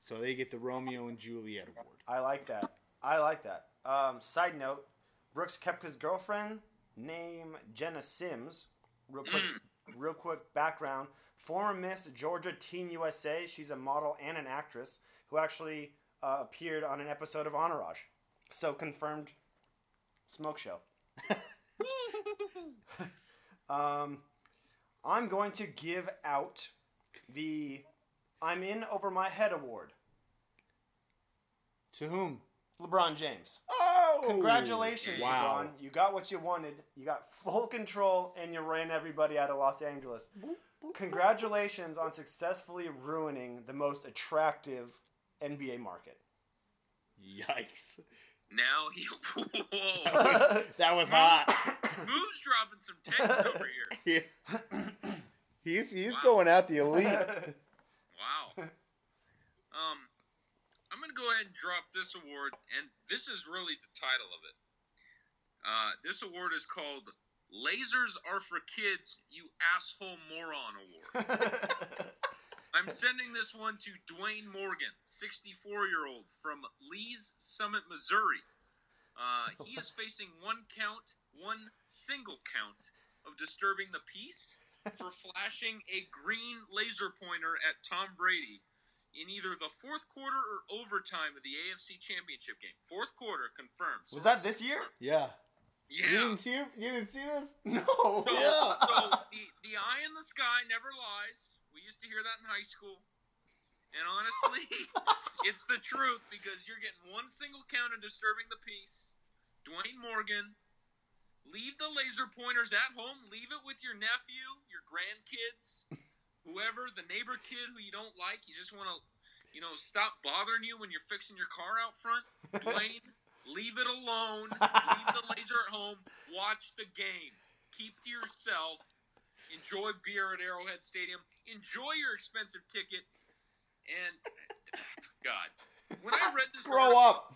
So they get the Romeo and Juliet award. I like that. I like that. Um, side note: Brooks Koepka's girlfriend, name Jena Sims. Real quick, real quick background: former Miss Georgia Teen USA. She's a model and an actress who actually uh, appeared on an episode of Entourage. So confirmed. Smoke show. um, I'm going to give out the "I'm in over my head" award. To whom? LeBron James. Oh! Congratulations, Wow. LeBron. You got what you wanted. You got full control and you ran everybody out of Los Angeles. Congratulations on successfully ruining the most attractive NBA market. Yikes. Now he. Whoa. That was hot. Moves dropping some text over here. Yeah. He's he's going out the elite. Wow. Um, Go ahead and drop this award, and this is really the title of it. Uh, this award is called "Lasers Are for Kids, You Asshole Moron Award." I'm sending this one to Dwayne Morgan, 64 year old from Lee's Summit, Missouri. Uh, he is facing one count, one single count of disturbing the peace for flashing a green laser pointer at Tom Brady in either the fourth quarter or overtime of the AFC Championship game. Fourth quarter confirmed. Was that this year? Yeah. Yeah. You didn't see you didn't see this? No. So, Yeah. so the, the eye in the sky never lies. We used to hear that in high school. And honestly, it's the truth because you're getting one single count and disturbing the peace. Dwayne Morgan, leave the laser pointers at home. Leave it with your nephew, your grandkids, whoever, the neighbor kid who you don't like. You just want to, you know, stop bothering you when you're fixing your car out front. Dwayne, leave it alone. Leave the laser at home. Watch the game. Keep to yourself. Enjoy beer at Arrowhead Stadium. Enjoy your expensive ticket. And God, when I read this, Grow up.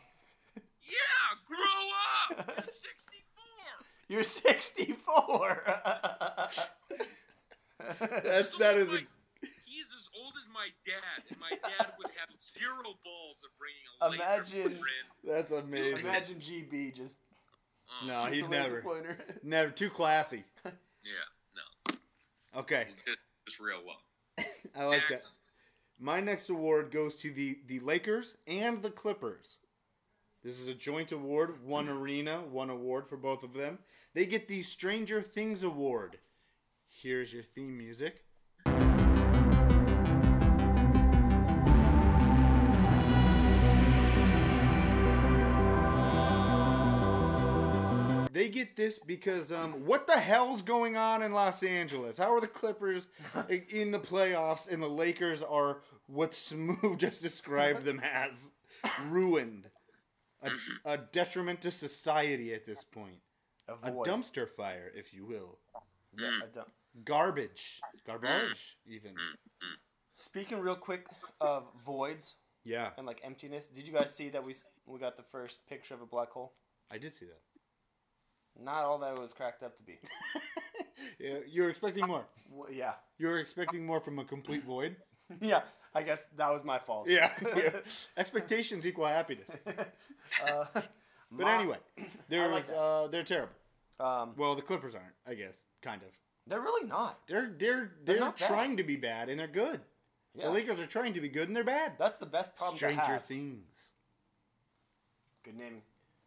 Yeah, grow up. You're 64. You're 64. That that is a, He's as old as my dad, and my dad would have zero balls of bringing a laser Imagine- pointer in. that's amazing. Imagine GB just. Uh-huh. No, with he'd never. pointer. Never too classy. Yeah, no, Okay. just, just real low. I like that. My next award goes to the the Lakers and the Clippers. This is a joint award, one arena, one award for both of them. They get the Stranger Things award. Here's your theme music. They get this because um, what the hell's going on in Los Angeles? How are the Clippers in the playoffs and the Lakers are what Smooth just described them as ruined, a, a detriment to society at this point, a void. dumpster fire, if you will, Yeah, I don't. Garbage, garbage, even. Speaking real quick of voids Yeah, and like emptiness, did you guys see that we we got the first picture of a black hole? I did see that. Not all that it was cracked up to be. Yeah, you were expecting more. Well, yeah, You were expecting more from a complete void. yeah. I guess that was my fault. Yeah, yeah. expectations equal happiness. Uh, But my- anyway, there's like that. uh, they're terrible. Um, Well, the Clippers aren't, I guess, kind of. They're really not. They're they're They're they're, not bad. trying to be bad and they're good. Yeah. The Lakers are trying to be good and they're bad. That's the best problem Stranger. Things, Good naming.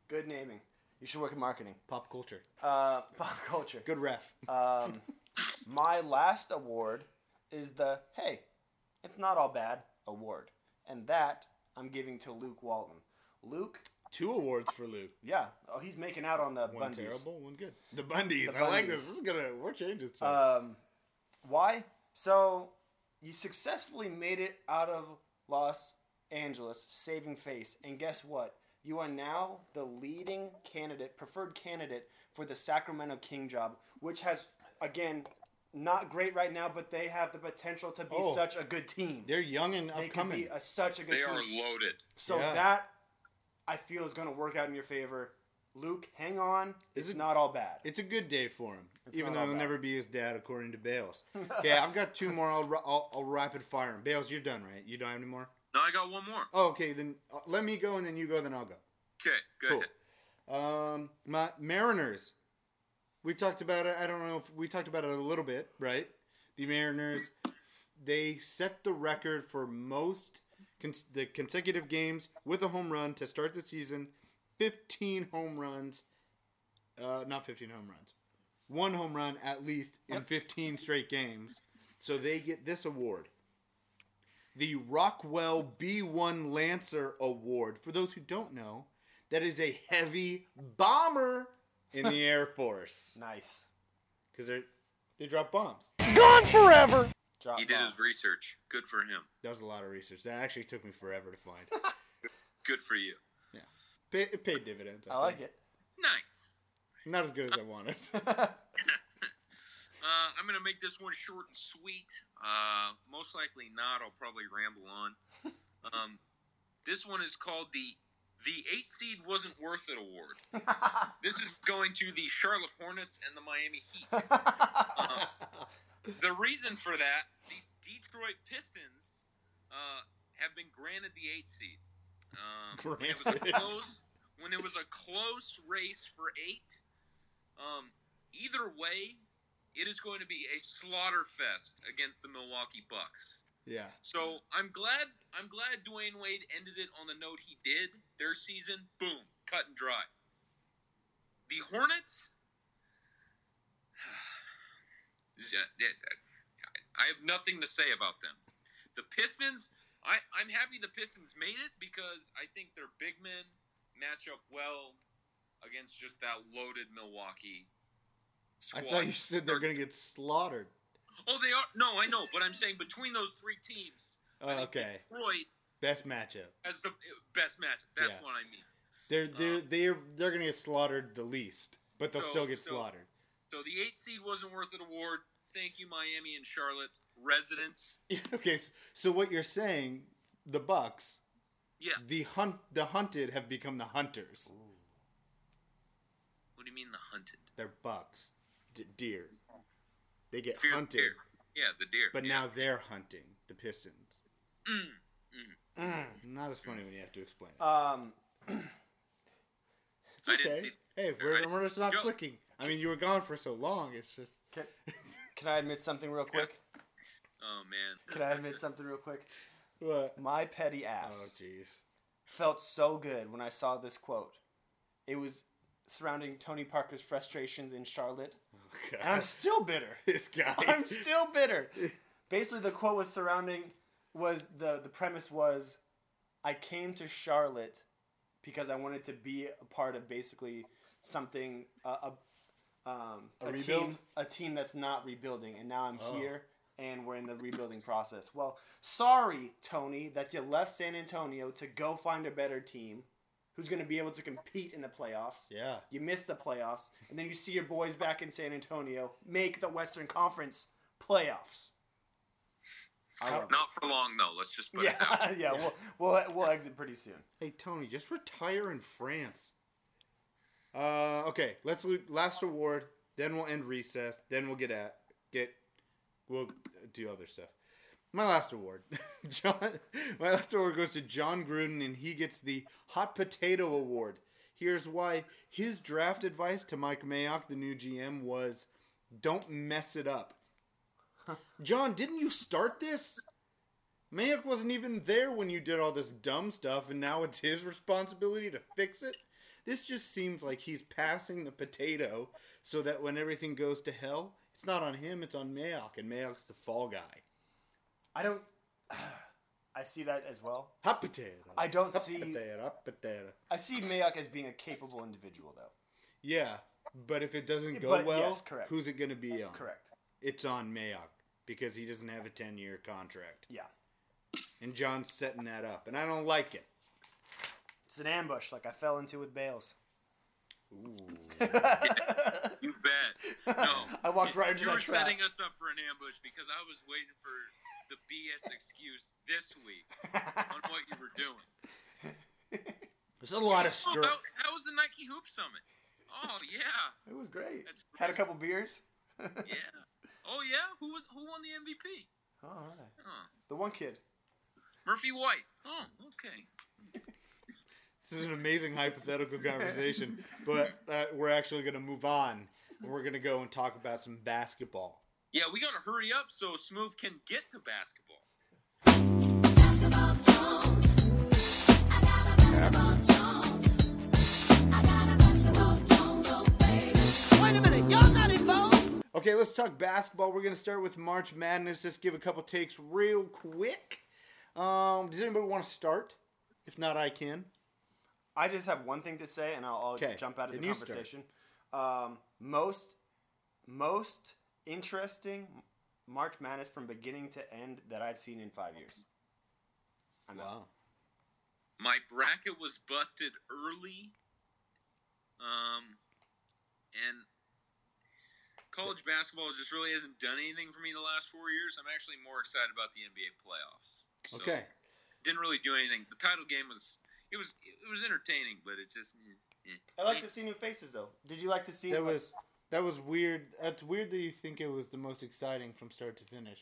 Good naming. You should work in marketing. pop culture, Uh, pop culture. good ref. Um, my last award is the hey, it's not all bad award, and that I'm giving to Luke Walton. Luke. Two awards for Lou. Yeah. Oh, he's making out on the One Bundys. terrible, one good. The Bundys. The I like this. This is gonna. We're changing stuff. Um, why? So you successfully made it out of Los Angeles, saving face, and guess what? You are now the leading candidate, preferred candidate for the Sacramento King job, which has again not great right now, but they have the potential to be Oh. such a good team. They're young and They could be a, such a good They team. are loaded. So Yeah. that I feel is going to work out in your favor. Luke, hang on. It's, It's a- not all bad. It's a good day for him, It's even though he'll bad. never be his dad, according to Bales. okay, I've got two more. I'll, ra- I'll, I'll rapid fire 'em. Bales, you're done, right? You don't have any more? No, I got one more. Oh, okay, then uh, let me go, and then you go, then I'll go. Okay, go Cool. ahead. Um, my Mariners. We talked about it. I don't know if we talked about it a little bit, right? The Mariners, they set the record for most cons- the consecutive games with a home run to start the season. Fifteen home runs. Uh, not fifteen home runs. One home run at least in fifteen straight games. So they get this award. The Rockwell B1 Lancer Award. For those who don't know, that is a heavy bomber in the Air Force. Nice. Because they they drop bombs. Gone forever. Drop He did bombs. his research. Good for him. That was a lot of research. That actually took me forever to find. Good for you. yeah, Pay, it paid dividends. I like it. Nice. Not as good as I wanted. Uh, I'm gonna make this one short and sweet. Uh, most likely not. I'll probably ramble on. Um, this one is called the the eight seed wasn't worth it award. this is going to the Charlotte Hornets and the Miami Heat. Uh, the reason for that, the Detroit Pistons uh, have been granted the eight seed. Um, when it was a close, when it was a close race for eight. Um, either way, it is going to be a slaughter fest against the Milwaukee Bucks. yeah. So I'm glad I'm glad Dwyane Wade ended it on the note he did. Their season, boom, cut and dry. The Hornets. I have nothing to say about them. The Pistons, I, I'm happy the Pistons made it because I think their big men match up well against just that loaded Milwaukee squad. I thought you said they're gonna get slaughtered. Oh, they are. No, I know, but I'm saying between those three teams, Oh, okay. Detroit Best matchup. as the best matchup. That's Yeah. what I mean. They're they're um, they're they're gonna get slaughtered the least, but they'll So- still get so- slaughtered. So the eight seed wasn't worth an award. Thank you, Miami and Charlotte residents. okay, so, so what you're saying, the Bucks, Yeah. the hunt, the hunted have become the hunters. What do you mean the hunted? They're bucks, d- deer. They get Fear- hunted, deer. Yeah, the deer. but yeah. now they're hunting the Pistons. Mm, mm. Not as funny when you have to explain it. Um, It's I didn't okay. see- Hey, I we're, didn't- we're just not Joe- clicking. I mean, you were gone for so long. It's just can, can I admit something real quick? Oh man. Can I admit something real quick? what? My petty ass. Oh, jeez. felt so good when I saw this quote. It was surrounding Tony Parker's frustrations in Charlotte. God. And I'm still bitter. this guy. I'm still bitter. Basically, the quote was surrounding was the the premise was, I came to Charlotte because I wanted to be a part of basically something uh, a um, A a, team a team that's not rebuilding, and now I'm Oh. here and we're in the rebuilding process. Well, sorry, Tony, that you left San Antonio to go find a better team. Who's going to be able to compete in the playoffs? Yeah. You missed the playoffs, and then you see your boys back in San Antonio make the Western Conference playoffs. I love it. Not for long though. Let's just put it that Yeah, yeah, we'll, we'll we'll exit pretty soon. Hey Tony, just retire in France. Uh, okay, let's lo- last award. Then we'll end recess. Then we'll get at get. We'll do other stuff. My last award, John. My last award goes to Jon Gruden, and he gets the Hot Potato Award. Here's why: his draft advice to Mike Mayock, the new GM, was, "Don't mess it up." John, didn't you start this? Mayock wasn't even there when you did all this dumb stuff, and now it's his responsibility to fix it. This just seems like he's passing the potato so that when everything goes to hell, it's not on him, it's on Mayock, and Mayock's the fall guy. I don't. I see that as well. Hot potato. I don't hot see- Potato, hot potato. I see Mayock as being a capable individual, though. Yeah, but if it doesn't go But well, yes, who's it going to be uh, on? Correct. It's on Mayock because he doesn't have a 10 year contract. Yeah. And Jon's setting that up, and I don't like it. It's an ambush, like I fell into with Bales. You bet. No. I walked right into you that were setting us up for an ambush because I was waiting for the BS excuse this week on what you were doing. There's a lot of Oh, stir. how, how was the Nike Hoop Summit? Oh yeah, It was great. That's Had a couple beers. yeah. Oh yeah, who was who won the MVP? All right. Huh. The one kid. Murphy White. Oh, okay. This is an amazing hypothetical conversation, but uh, we're actually going to move on. And we're going to go and talk about some basketball. Yeah, we gotta hurry up so Smooth can get to basketball. Okay, let's talk basketball. We're going to start with March Madness. Just give a couple takes real quick. Um, does anybody want to start? If not, I can. I just have one thing to say, and I'll, I'll Okay, jump out of the then you start. conversation. Um, most, most interesting March Madness from beginning to end that I've seen in five years. I'm out. Wow. My bracket was busted early. Um, and college basketball just really hasn't done anything for me the last four years. I'm actually more excited about the NBA playoffs. So, Okay. Didn't really do anything. The title game was it was it was entertaining, but it just. eh, eh. I like to see new faces, though. Did you like to see? That like- was that was weird. That's weird that you think it was the most exciting from start to finish,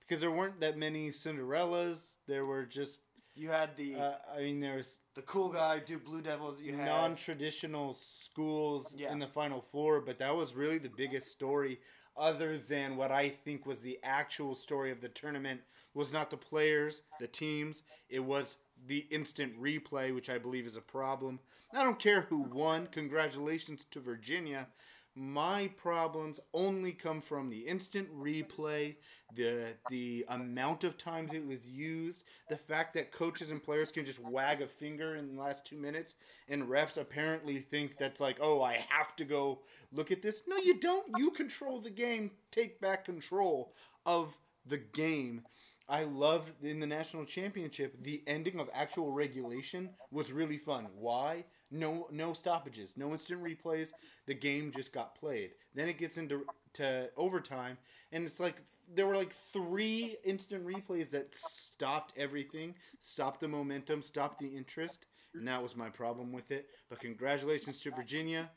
because there weren't that many Cinderellas. There were just. You had the Uh, I mean, there was the cool guy, Duke Blue Devils. You had non-traditional schools Yeah. in the Final Four, but that was really the biggest story. Other than what I think was the actual story of the tournament, was not the players, the teams. It was the instant replay, which I believe is a problem. I don't care who won. Congratulations to Virginia. My problems only come from the instant replay, the the amount of times it was used, the fact that coaches and players can just wag a finger in the last two minutes, and refs apparently think that's like, oh, I have to go look at this. No, you don't. You control the game. Take back control of the game. I loved in the national championship the ending of actual regulation was really fun. Why? No no stoppages, no instant replays. The game just got played. Then it gets into to overtime and it's like there were like three instant replays that stopped everything, stopped the momentum, stopped the interest, and that was my problem with it. But congratulations to Virginia.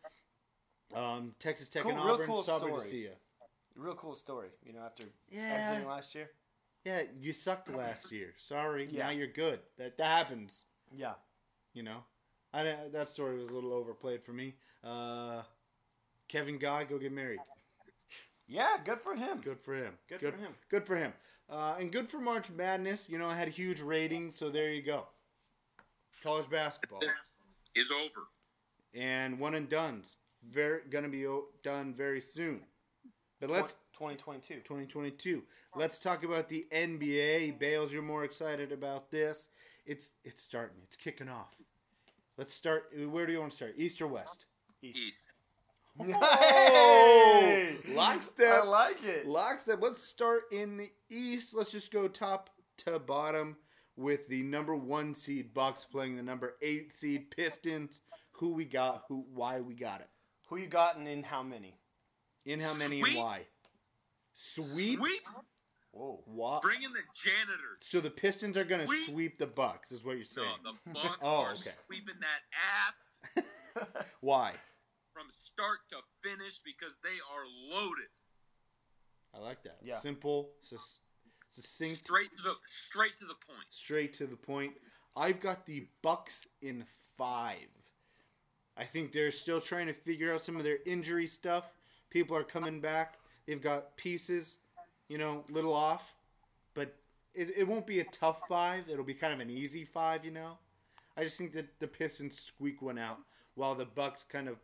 Um, Texas Tech and Cool- real Auburn. cool Sorry to story. see you. real cool story. You know, after Yeah. exiting last year. Yeah, you sucked last year. Sorry. Yeah. Now you're good. That that happens. Yeah. You know, I that story was a little overplayed for me. Uh, Kevin Guy, go get married. Yeah, good for him. Good for him. Good for him. Good for him. Uh, and good for March Madness. You know, I had a huge rating, so there you go. College basketball Is over. and one and done's very gonna be o- done very soon. But let's 2022. 2022. Let's talk about the NBA. Bales, you're more excited about this. It's it's starting. It's kicking off. Let's start. Where do you want to start? East or West? East. Oh, lockstep. I like it. Lockstep. Let's start in the East. Let's just go top to bottom with the number one seed Bucks playing the number eight seed Pistons. Who we got? Who? Why we got it? Who you got and in how many? In how many Sweep. and why? Sweep. Sweep. Whoa. What? Bring in the janitors. So the Pistons are gonna Sweep. sweep the Bucks, is what you're No, saying? the Bucks Oh, are okay. sweeping that ass Why? from start to finish because they are loaded. I like that. Yeah. Simple, sus- succinct, Straight to the straight to the point. straight to the point. I've got the Bucks in five. I think they're still trying to figure out some of their injury stuff. People are coming back. They've got pieces, you know, little off, but it, it won't be a tough five. It'll be kind of an easy five, you know. I just think that the Pistons squeak one out, while the Bucks kind of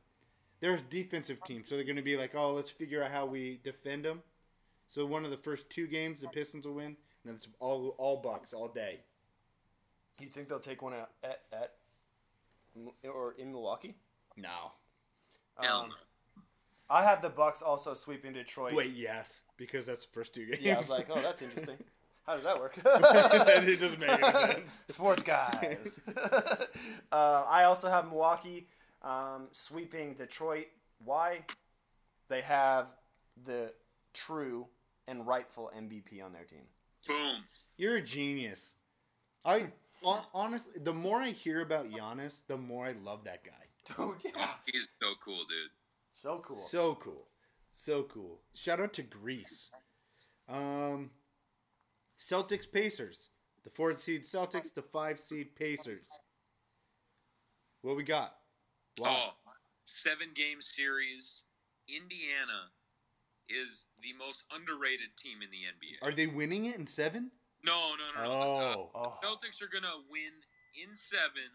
they're a defensive team, so they're going to be like, oh, let's figure out how we defend them. So one of the first two games, the Pistons will win, and then it's all all Bucks all day. You think they'll take one at at, at or in Milwaukee? No. Um, I have the Bucks also sweeping Detroit. Wait, yes, because that's the first two games. Yeah, I was like, oh, that's interesting. How does that work? it doesn't make any sense. Sports guys. uh, I also have Milwaukee um, sweeping Detroit. Why? They have the true and rightful MVP on their team. Boom. You're a genius. I honestly, the more I hear about Giannis, the more I love that guy. Oh yeah, He's so cool, dude. So cool. So cool, so cool. Shout out to Greece. Um, Celtics Pacers. The four seed Celtics, the five seed Pacers. What we got? Wow. Oh, seven game series. Indiana is the most underrated team in the NBA. Are they winning it in seven? No, no, no, no. Oh. Uh, Celtics are gonna win in seven,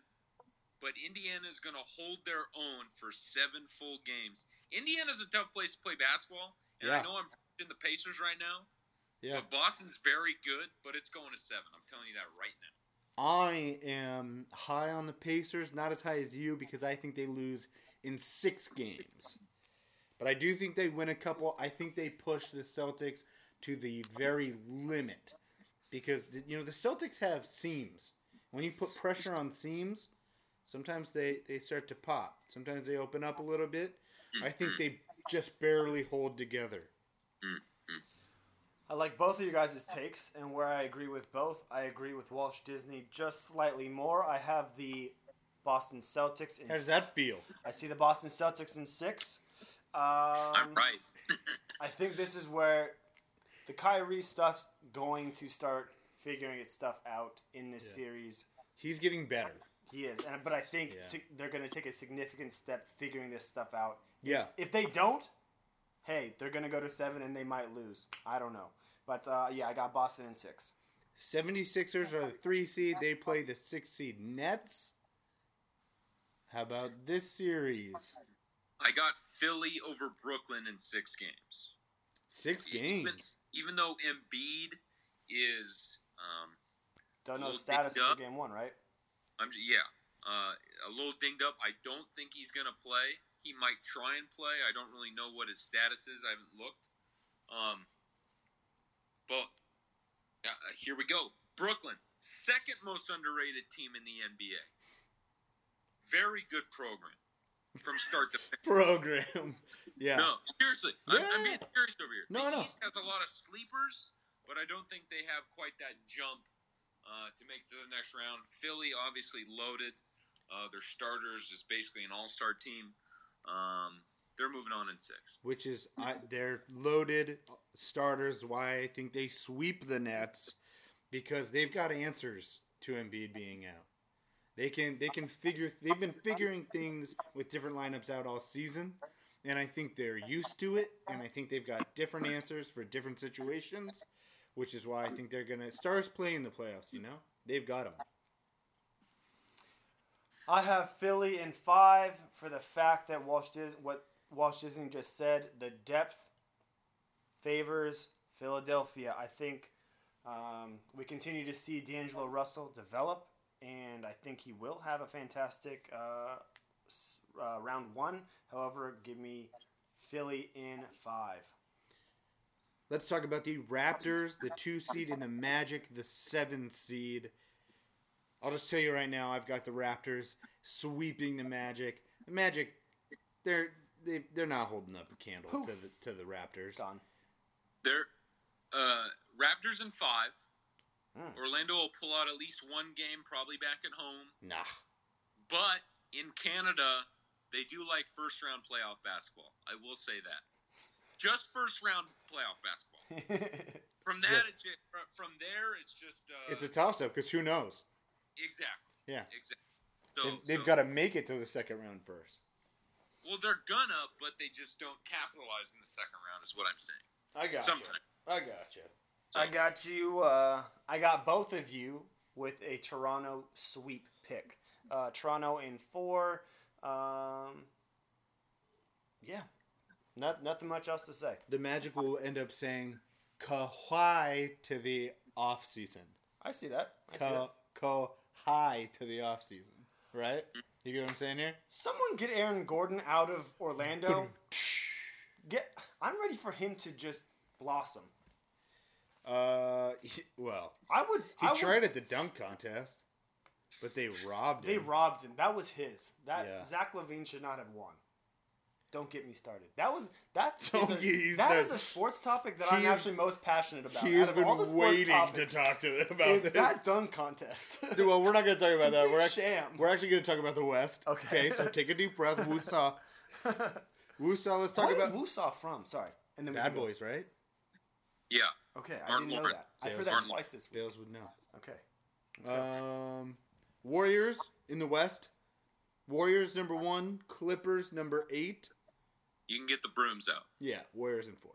but Indiana's gonna hold their own for seven full games. Indiana's a tough place to play basketball, and I know I'm in the Pacers right now. Yeah. But Boston's very good, but it's going to seven. I'm telling you that right now. I am high on the Pacers, not as high as you because I think they lose in six games. But I do think they win a couple. I think they push the Celtics to the very limit because you know the Celtics have seams. When you put pressure on seams, sometimes they they start to pop. Sometimes they open up a little bit. I think they just barely hold together. I like both of you guys' takes, and where I agree with both, I agree with Walsh Disney just slightly more. I have the Boston Celtics in How does that feel? I see the Boston Celtics in six. Um, I'm right. I think this is where the Kyrie stuff's going to start figuring its stuff out in this Yeah. series. He's getting better. He is, and, but I think Yeah. sig- they're going to take a significant step figuring this stuff out. Yeah. If they don't, hey, they're going to go to seven and they might lose. I don't know. But uh, yeah, I got Boston in six. 76ers are the three seed. They play the six seed Nets. How about this series? I got Philly over Brooklyn in six games. Six games. even though Embiid is, um, Don't know Little status dinged for game one, right? I'm j- yeah, uh, a little dinged up. I don't think he's gonna play. He might try and play. I don't really know what his status is. I haven't looked. Um, but uh, here we go. Brooklyn, second most underrated team in the NBA. Very good program from start to finish. Program. Yeah. No, seriously, I'm, I'm being serious over here. No, the no. East has a lot of sleepers, but I don't think they have quite that jump uh, to make to the next round. Philly obviously loaded. Uh, their starters is basically an all-star team. Um, they're moving on in six. Which is I, they're loaded starters. Why I think they sweep the Nets because they've got answers to Embiid being out. They can they can figure. They've been figuring things with different lineups out all season, and I think they're used to it. And I think they've got different answers for different situations, which is why I think they're gonna stars play in the playoffs. You know, they've got them. I have Philly in five for the fact that Walsh Dis- what Walsh Disney just said. The depth favors Philadelphia. I think um, we continue to see D'Angelo Russell develop, and I think he will have a fantastic uh, uh, round one. However, give me Philly in five. Let's talk about the Raptors, the two seed, and the Magic, the seven seed. I'll just tell you right now, I've got the Raptors sweeping the Magic. The Magic, they're they, they're not holding up a candle to the to the Raptors. Gone. They're uh, Raptors in five. Hmm. Orlando will pull out at least one game, probably back at home. Nah. But in Canada, they do like first round playoff basketball. I will say that. Just first round playoff basketball. From that, it's ju- fr- from there, it's just uh, It's a toss up because who knows? exactly, Yeah, exactly. So, they've, they've so- got to make it to the second round first. Well, they're gonna, but they just don't capitalize in the second round. Is what I'm saying. I got Sometimes. I got you. I got you. Uh, I got both of you with a Toronto sweep pick. Uh, Toronto in four. Um, yeah, not nothing much else to say. The Magic will end up saying Kawhi to the off season. I see that. I see Ka- that. to the off season. right? You get what I'm saying here? Someone get Aaron Gordon out of Orlando. get. I'm ready for him to just blossom. Uh, he- well, I would. he I would- tried at the dunk contest, but they robbed him. They robbed him. That was his. That Yeah. Zach LaVine should not have won. Don't get me started. That was that. is Don't a, get me that started. a sports topic that He I'm is- actually most passionate about. He has been all the waiting topics, to talk to about it's this. that dunk contest. Dude, well, we're not going to talk about that. We're actually, sham. we're actually going to talk about the West. Okay. so take a deep breath. Woosah. Woosah, let's talk What is about Wusaw from? Sorry. And then Bad Boys, right? Yeah. Okay, I Martin didn't know Lawrence. that. I've heard that Martin- twice this week. Bales would know. Okay. Um, Warriors in the West. Warriors number one. Clippers number eight. You can get the brooms out. Yeah, Warriors in four.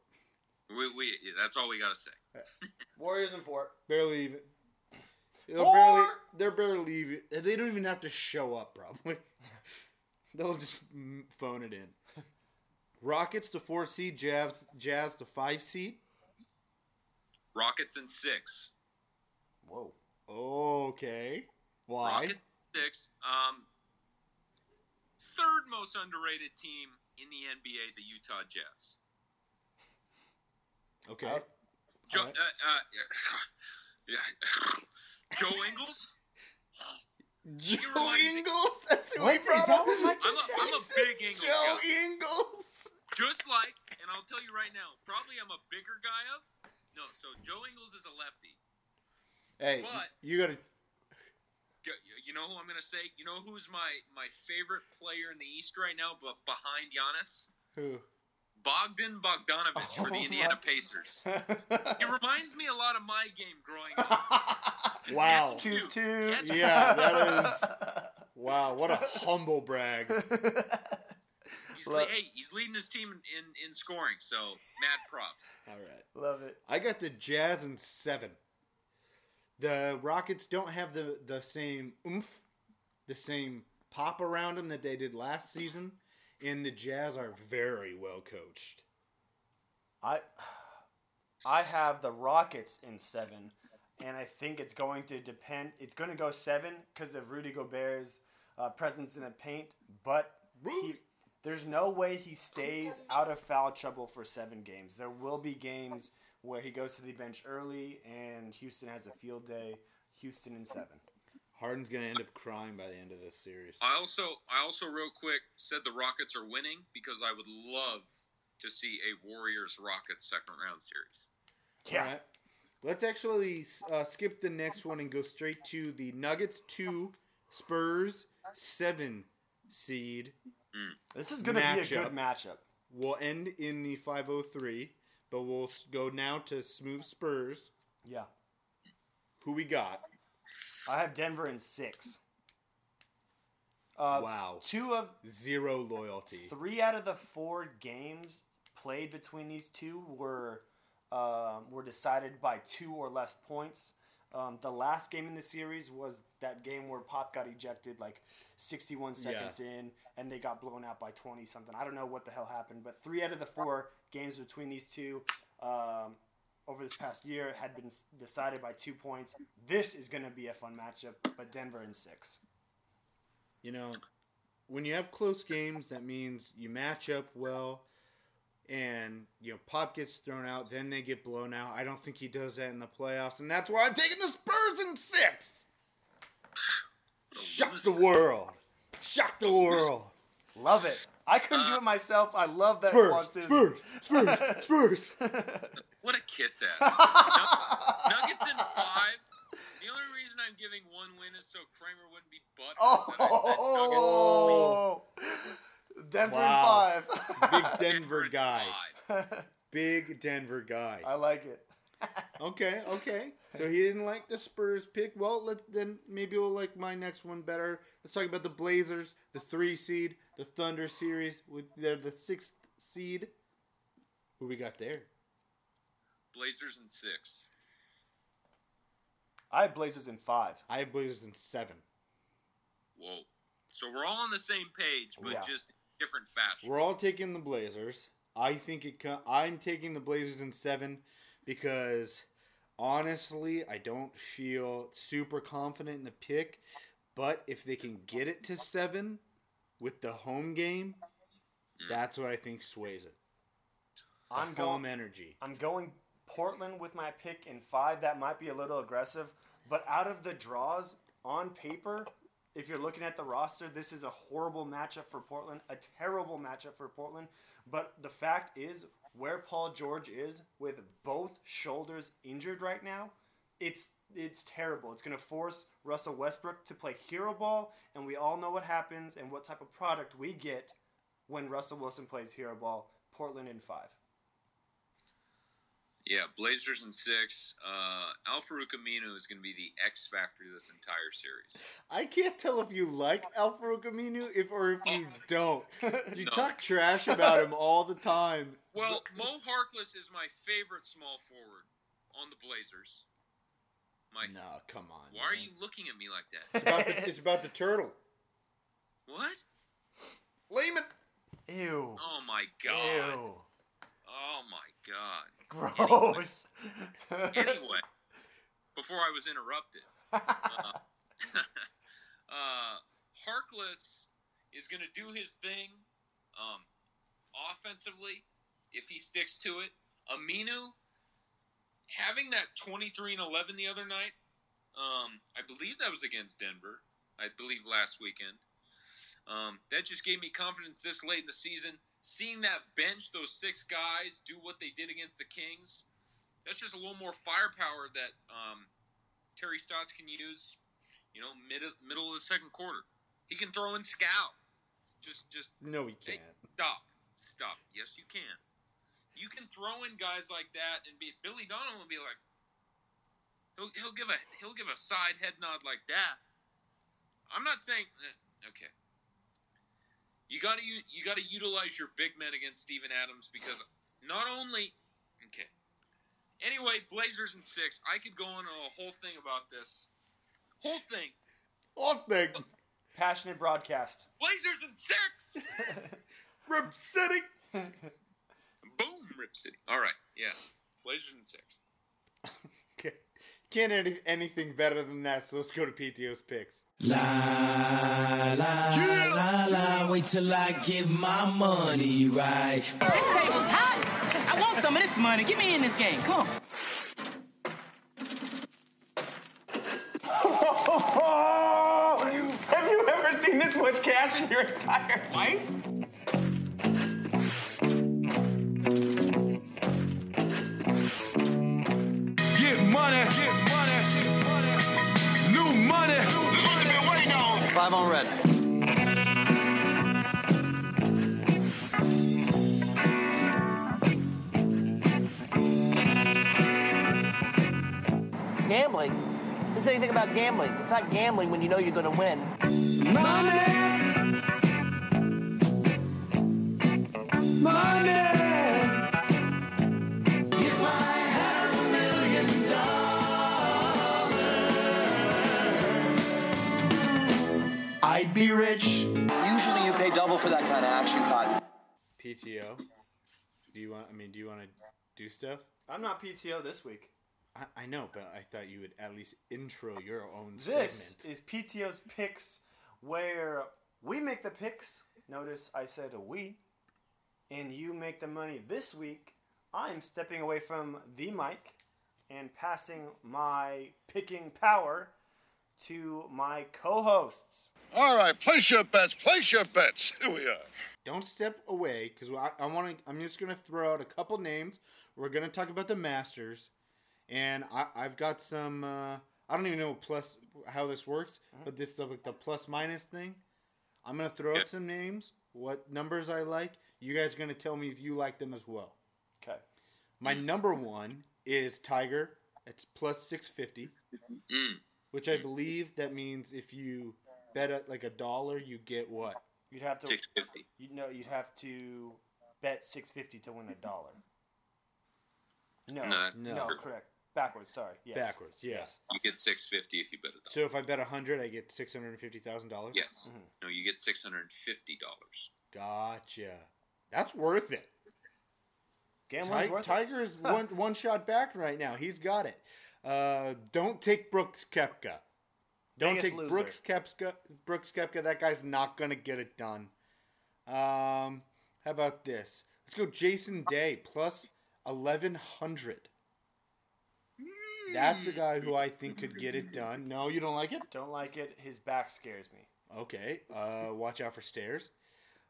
We, we that's all we gotta say. Warriors in four. Barely even. They're Four! barely, they're barely even. They don't even have to show up, probably. They'll just phone it in. Rockets the four seed, Jazz, Jazz the five seed. Rockets in six. Whoa. Okay. Why? Rockets six. Um, third most underrated team in the NBA, the Utah Jazz. Okay. Joe, Alright. uh, uh, yeah. Joe Ingles. Joe Ingles? That's who Wait, he brought is that up? what Mike I'm a, I'm a big Ingles Joe guy. Ingles. Just like, and I'll tell you right now, probably I'm a bigger guy of. No, so Joe Ingles is a lefty. Hey, But- you gotta. You- You know who I'm gonna say? You know who's my my favorite player in the East right now, but behind Giannis? Who? Bogdan Bogdanovich for the Oh Indiana my- Pacers. It reminds me a lot of my game growing up. Wow. Toot toot. Yeah, that is. Wow, what a humble brag. He's le- hey, he's leading his team in, in, in scoring, so mad props. All right. Love it. I got the Jazz in seven. The Rockets don't have the, the same oomph, the same pop around them that they did last season, and the Jazz are very well coached. I I have the Rockets in seven, and I think it's going to depend. It's going to go seven because of Rudy Gobert's uh, presence in the paint, but he, there's no way he stays out of foul trouble for seven games. There will be games where he goes to the bench early, and Houston has a field day. Houston in seven. Harden's gonna end up crying by the end of this series. I also I also real quick said the Rockets are winning because I would love to see a Warriors Rockets second round series. Yeah. All right. Let's actually uh, skip the next one and go straight to the Nuggets two, Spurs seven seed. This is going to be a good matchup. We'll end in the 503, but we'll go now to smooth Spurs. Yeah. Who we got? I have Denver in six. Uh, wow. Two of Zero loyalty. three out of the four games played between these two were um, were decided by two or less points. Um, the last game in the series was that game where Pop got ejected like 61 seconds in, and they got blown out by 20 something. I don't know what the hell happened, but three out of the four games between these two um, over this past year had been decided by two points. This is going to be a fun matchup, but Denver in six. You know, when you have close games, that means you match up well, and you know Pop gets thrown out, then they get blown out. I don't think he does that in the playoffs, and that's why I'm taking the Spurs in six. Shock the world! Shock the world! Love it. I couldn't do it myself. I love that. Spurs, Walt Spurs, Spurs, Spurs. What a kiss ass. Nuggets in five. The only reason I'm giving one win is so Kramer wouldn't be butt. Oh, Denver Wow. in five. Big Denver guy. Big Denver guy. I like it. Okay, okay. So he didn't like the Spurs pick. Well, let then maybe we'll like my next one better. Let's talk about the Blazers, the three seed, the Thunder series. With they're the sixth seed. Who we got there? Blazers in six. I have Blazers in five. I have Blazers in seven. Whoa. So we're all on the same page, but Yeah. just different fashion. We're all taking the Blazers. I think it. Co- I'm taking the Blazers in seven because honestly, I don't feel super confident in the pick, but if they can get it to seven with the home game, mm. that's what I think sways it. The I'm home going energy. I'm going Portland with my pick in five. That might be a little aggressive, but out of the draws on paper, if you're looking at the roster, this is a horrible matchup for Portland, a terrible matchup for Portland. But the fact is, where Paul George is with both shoulders injured right now, it's it's terrible. It's going to force Russell Westbrook to play hero ball, and we all know what happens and what type of product we get when Russell Wilson plays hero ball. Portland in five. Yeah, Blazers in six. Uh, Al-Farouq Aminu is going to be the X factor this entire series. I can't tell if you like Al-Farouq Aminu if or if you don't. You No. talk trash about him all the time. Well, Mo Harkless is my favorite small forward on the Blazers. My no, come on. Why are you looking at me like It's that? about the, it's about the turtle. what? Lehman. Ew. Oh my god. Ew. Oh my god. Gross. Anyway, before I was interrupted, uh, uh, Harkless is going to do his thing um, offensively if he sticks to it. Aminu having that 23 and 11 the other night, um, I believe that was against Denver. I believe last weekend. Um, that just gave me confidence this late in the season. Seeing that bench, those six guys, do what they did against the Kings, that's just a little more firepower that um, Terry Stotts can use. You know, mid middle of the second quarter, he can throw in Skal. Just, just No, he can't. stop, stop. Yes, you can. You can throw in guys like that, and be Billy Donovan will be like, he'll he'll give a he'll give a side head nod like that. I'm not saying eh, okay. You got to you got to utilize your big men against Steven Adams because not only okay. Anyway, Blazers and six. I could go on a whole thing about this. Whole thing. Whole thing. Passionate broadcast. Blazers and six. Rip City. Boom, Rip City. All right, yeah. Blazers in six. Okay. Can't any, anything better than that, so let's go to PTO's picks. La la la la, wait till I give my money right. This table's hot. I want some of this money. Get me in this game. Come on. Have you ever seen this much cash in your entire life? Five on red. Gambling? Who said anything about gambling? It's not gambling when you know you're going to win. Money. Be rich. Usually you pay double for that kind of action, Cotton. PTO. Do you want? I mean, do you want to do stuff? I'm not PTO this week. I, I know, but I thought you would at least intro your own This segment. is PTO's picks, where we make the picks. Notice I said a we, and you make the money. This week, I'm stepping away from the mic and passing my picking power to my co-hosts. All right, place your bets. Place your bets. Here we are. Don't step away because I, I want to. I'm just gonna throw out a couple names. We're gonna talk about the Masters, and I, I've got some. Uh, I don't even know plus how this works, but this the, the plus minus thing. I'm gonna throw out some names, what numbers I like. You guys are gonna tell me if you like them as well. Okay. My number one is Tiger. It's plus six fifty, which I believe that means if you bet at like a dollar, you get what? You'd have to Six fifty. You know, you'd have to bet six fifty to win a dollar. No, No, no, No. correct. Backwards. Sorry. Yes. Backwards, yeah. You get six fifty if you bet it. So if I bet a hundred, I get six hundred and fifty thousand dollars. Yes. No, you get six hundred and fifty dollars. Gotcha. That's worth it. Gambling's Ti- worth it. Tiger's one one shot back right now. He's got it. Uh, don't take Brooks Koepka. Don't Biggest take loser. Brooks Koepka. Brooks Koepka. That guy's not gonna get it done. Um, how about this? Let's go Jason Day plus eleven hundred. That's a guy who I think could get it done. No, you don't like it? Don't like it. His back scares me. Okay. Uh, watch out for stairs.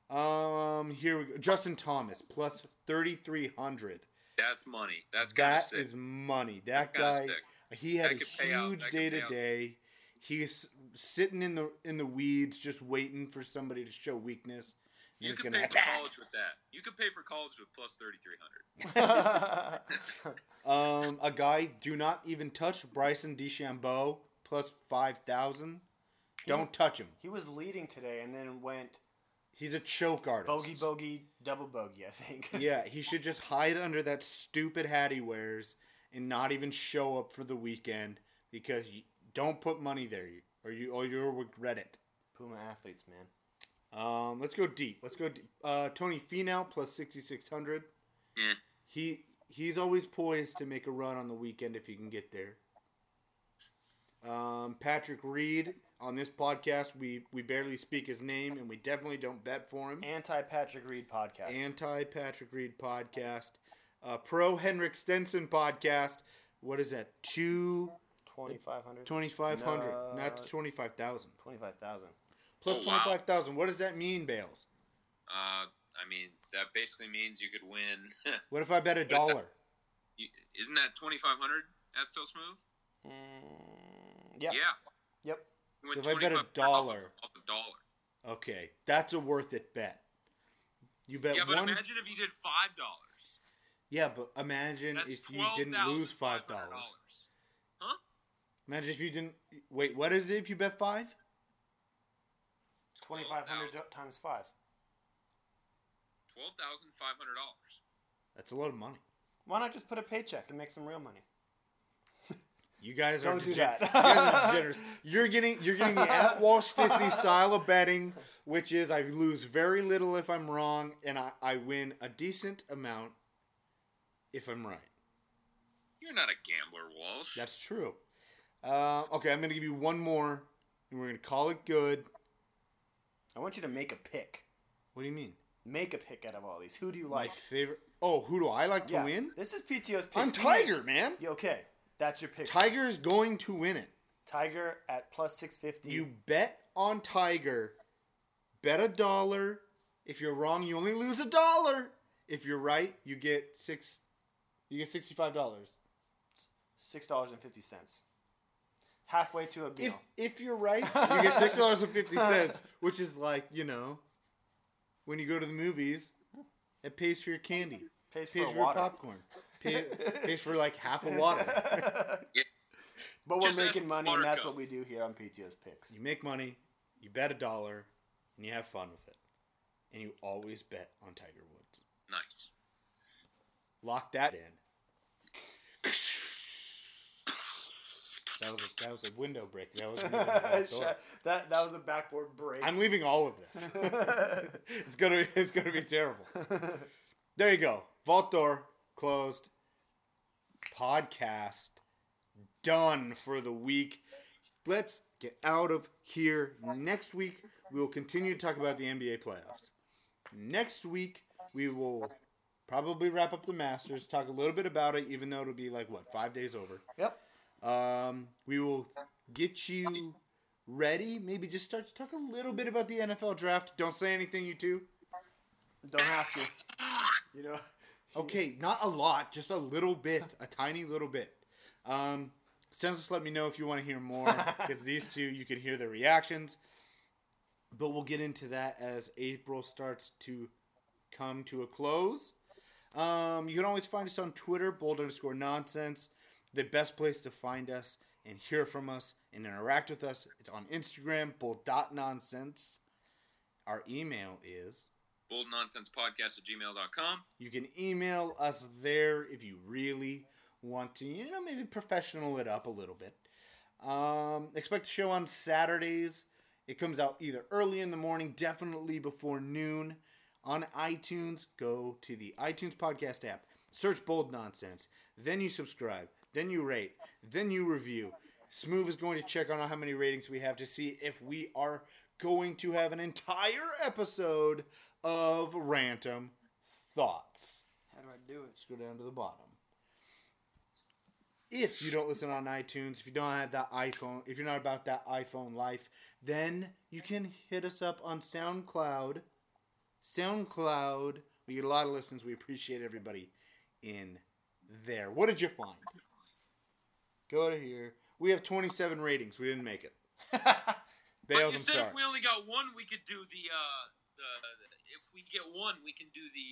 Um, here we go. Justin Thomas plus thirty three hundred. That's money. That's gotta That stick. is money. That Gotta guy, stick. he had a could pay out. huge That could day pay to out. day. He's sitting in the in the weeds, just waiting for somebody to show weakness. You he's could gonna pay for college with that. You could pay for college with plus thirty three hundred. Um, a guy do not even touch Bryson DeChambeau plus five thousand. Don't touch him. He was leading today and then went He's a choke artist. bogey, bogey, double bogey. I think. yeah, he should just hide under that stupid hat he wears and not even show up for the weekend because you don't put money there, or you or you'll regret it. Puma athletes, man. Um, let's go deep. Let's go. Deep. Uh, Tony Finau plus sixty six hundred. Yeah. He he's always poised to make a run on the weekend if he can get there. Um, Patrick Reed on this podcast, we we barely speak his name, and we definitely don't bet for him. Anti Patrick Reed podcast. Anti Patrick Reed podcast, uh, pro Henrik Stenson podcast. What is that? Two Twenty five hundred. twenty five hundred, No. not twenty five thousand. Twenty five thousand. Plus Oh, wow. twenty five thousand. What does that mean, Bales? Uh, I mean, that basically means you could win. What if I bet a What if that- dollar? you, isn't that twenty five hundred? That's so smooth. yeah. Yeah. Yep. So if I bet a 25 off of- dollar, off a dollar. okay, that's a worth it bet. You bet yeah, but one. imagine if you did five dollars. Yeah, but imagine That's if you didn't lose five dollars. $12,500. Huh? Imagine if you didn't. Wait, what is it if you bet five? Twenty five hundred times five. Twelve thousand five hundred dollars. That's a lot of money. Why not just put a paycheck and make some real money? You guys are Don't do degen- that. you guys are degenerates. You're getting you're getting the at Walsh Disney style of betting, which is I lose very little if I'm wrong, and I, I win a decent amount if I'm right. You're not a gambler, Walsh. That's true. Uh, okay, I'm gonna give you one more, and we're gonna call it good. I want you to make a pick. What do you mean? Make a pick out of all these. Who do you like? My favorite. Oh, who do I like to Yeah, win? This is PTO's pick. I'm Tiger, man. Yeah, okay, that's your pick. Tiger is going to win it. Tiger at plus six fifty. You bet on Tiger. Bet a dollar. If you're wrong, you only lose a dollar. If you're right, you get six. You get sixty-five dollars. six dollars and fifty cents. Halfway to a If meal. if you're right, you get six dollars and fifty cents, which is like you know, when you go to the movies, it pays for your candy, Pays for pays a for your water. popcorn, pay, pays for like half a water. But we're Just making money, and that's Marco. what we do here on PTO's picks. You make money, you bet a dollar, and you have fun with it, and you always bet on Tiger Woods. Nice. Lock that in. That was a, that was a window break. That was that that was a backboard break. I'm leaving all of this. it's gonna it's gonna be terrible. There you go. Vault door closed. Podcast done for the week. Let's get out of here. Next week we will continue to talk about the NBA playoffs. Next week we will probably wrap up the Masters, talk a little bit about it, even though it'll be like what five days over. Yep. Um, we will get you ready. Maybe just start to talk a little bit about the NFL draft. Don't say anything, you two. Don't have to. You know. Okay, not a lot, just a little bit, a tiny little bit. Um, Census, let me know if you want to hear more, because these two, you can hear their reactions. But we'll get into that as April starts to come to a close. Um, you can always find us on Twitter, bold underscore nonsense. The best place to find us and hear from us and interact with us, it's on Instagram, bold dot nonsense. Our email is Bold Nonsense Podcast at gmail.com. you can email us there if you really want to, you know, maybe professional it up a little bit. Um, expect the show on Saturdays. It comes out either early in the morning, definitely before noon. On iTunes, go to the iTunes podcast app, search Bold Nonsense, then you subscribe, then you rate, then you review. Smooth is going to check on how many ratings we have to see if we are going to have an entire episode of Rantom Thoughts. How do I do it? Scroll down to the bottom. If you don't listen on iTunes, if you don't have that iPhone, if you're not about that iPhone life, then you can hit us up on SoundCloud. SoundCloud. We get a lot of listens. We appreciate everybody in there. What did you find? Go to here. We have 27 ratings. We didn't make it. Bales, you I'm said sorry. if we only got one, we could do the uh the, if we get one, we can do the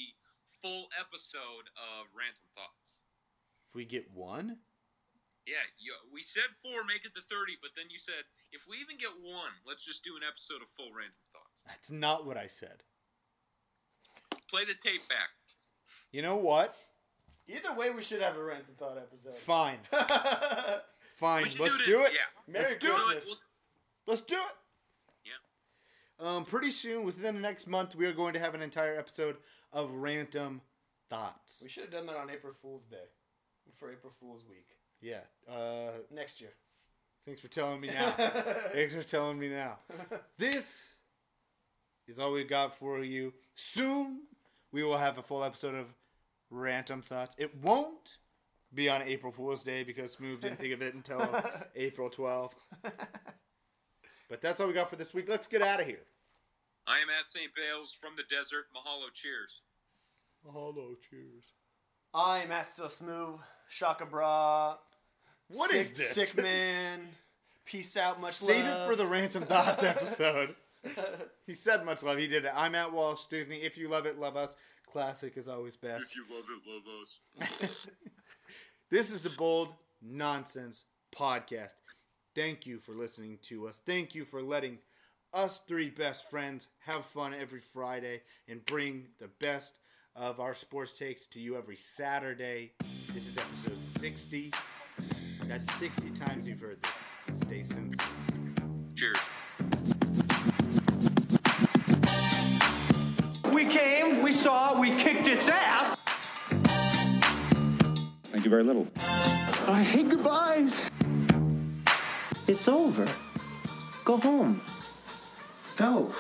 full episode of Rantom Thoughts. If we get one, Yeah, you, we said four, make it to thirty, but then you said if we even get one, let's just do an episode of full Rantom Thoughts. that's not what I said. Play the tape back. You know what? Either way, we should have a random thought episode. Fine. Fine. Let's it- do it. Yeah. Merry Let's do it. Christmas. We'll- Let's do it. Yeah. Um, pretty soon, within the next month, we are going to have an entire episode of Rantom Thoughts. We should have done that on April Fool's Day. For April Fool's Week. Yeah. Uh, Next year. thanks for telling me now. thanks for telling me now. This is all we've got for you. Soon, we will have a full episode of Rantom Thoughts. It won't be on April Fool's Day because Smooth didn't think of it until April 12th. But that's all we got for this week. Let's get out of here. I am at St. Bales from the desert. Mahalo, cheers. Mahalo, cheers. I'm at Still Smooth. Shaka Bra. What sick, is this? Sick man. Peace out. Much Save love. Save it for the Rantom Thoughts episode. he said much love. He did it. I'm at Walsh Disney. If you love it, love us. Classic is always best. If you love it, love us. This is the Bold Nonsense Podcast. Thank you for listening to us. Thank you for letting us three best friends have fun every Friday and bring the best of our sports takes to you every Saturday. This is episode 60. That's 60 times you've heard this. Stay senseless. Cheers. Came, we saw, we kicked its ass. Thank you very little. I hate goodbyes. It's over. Go home. Go.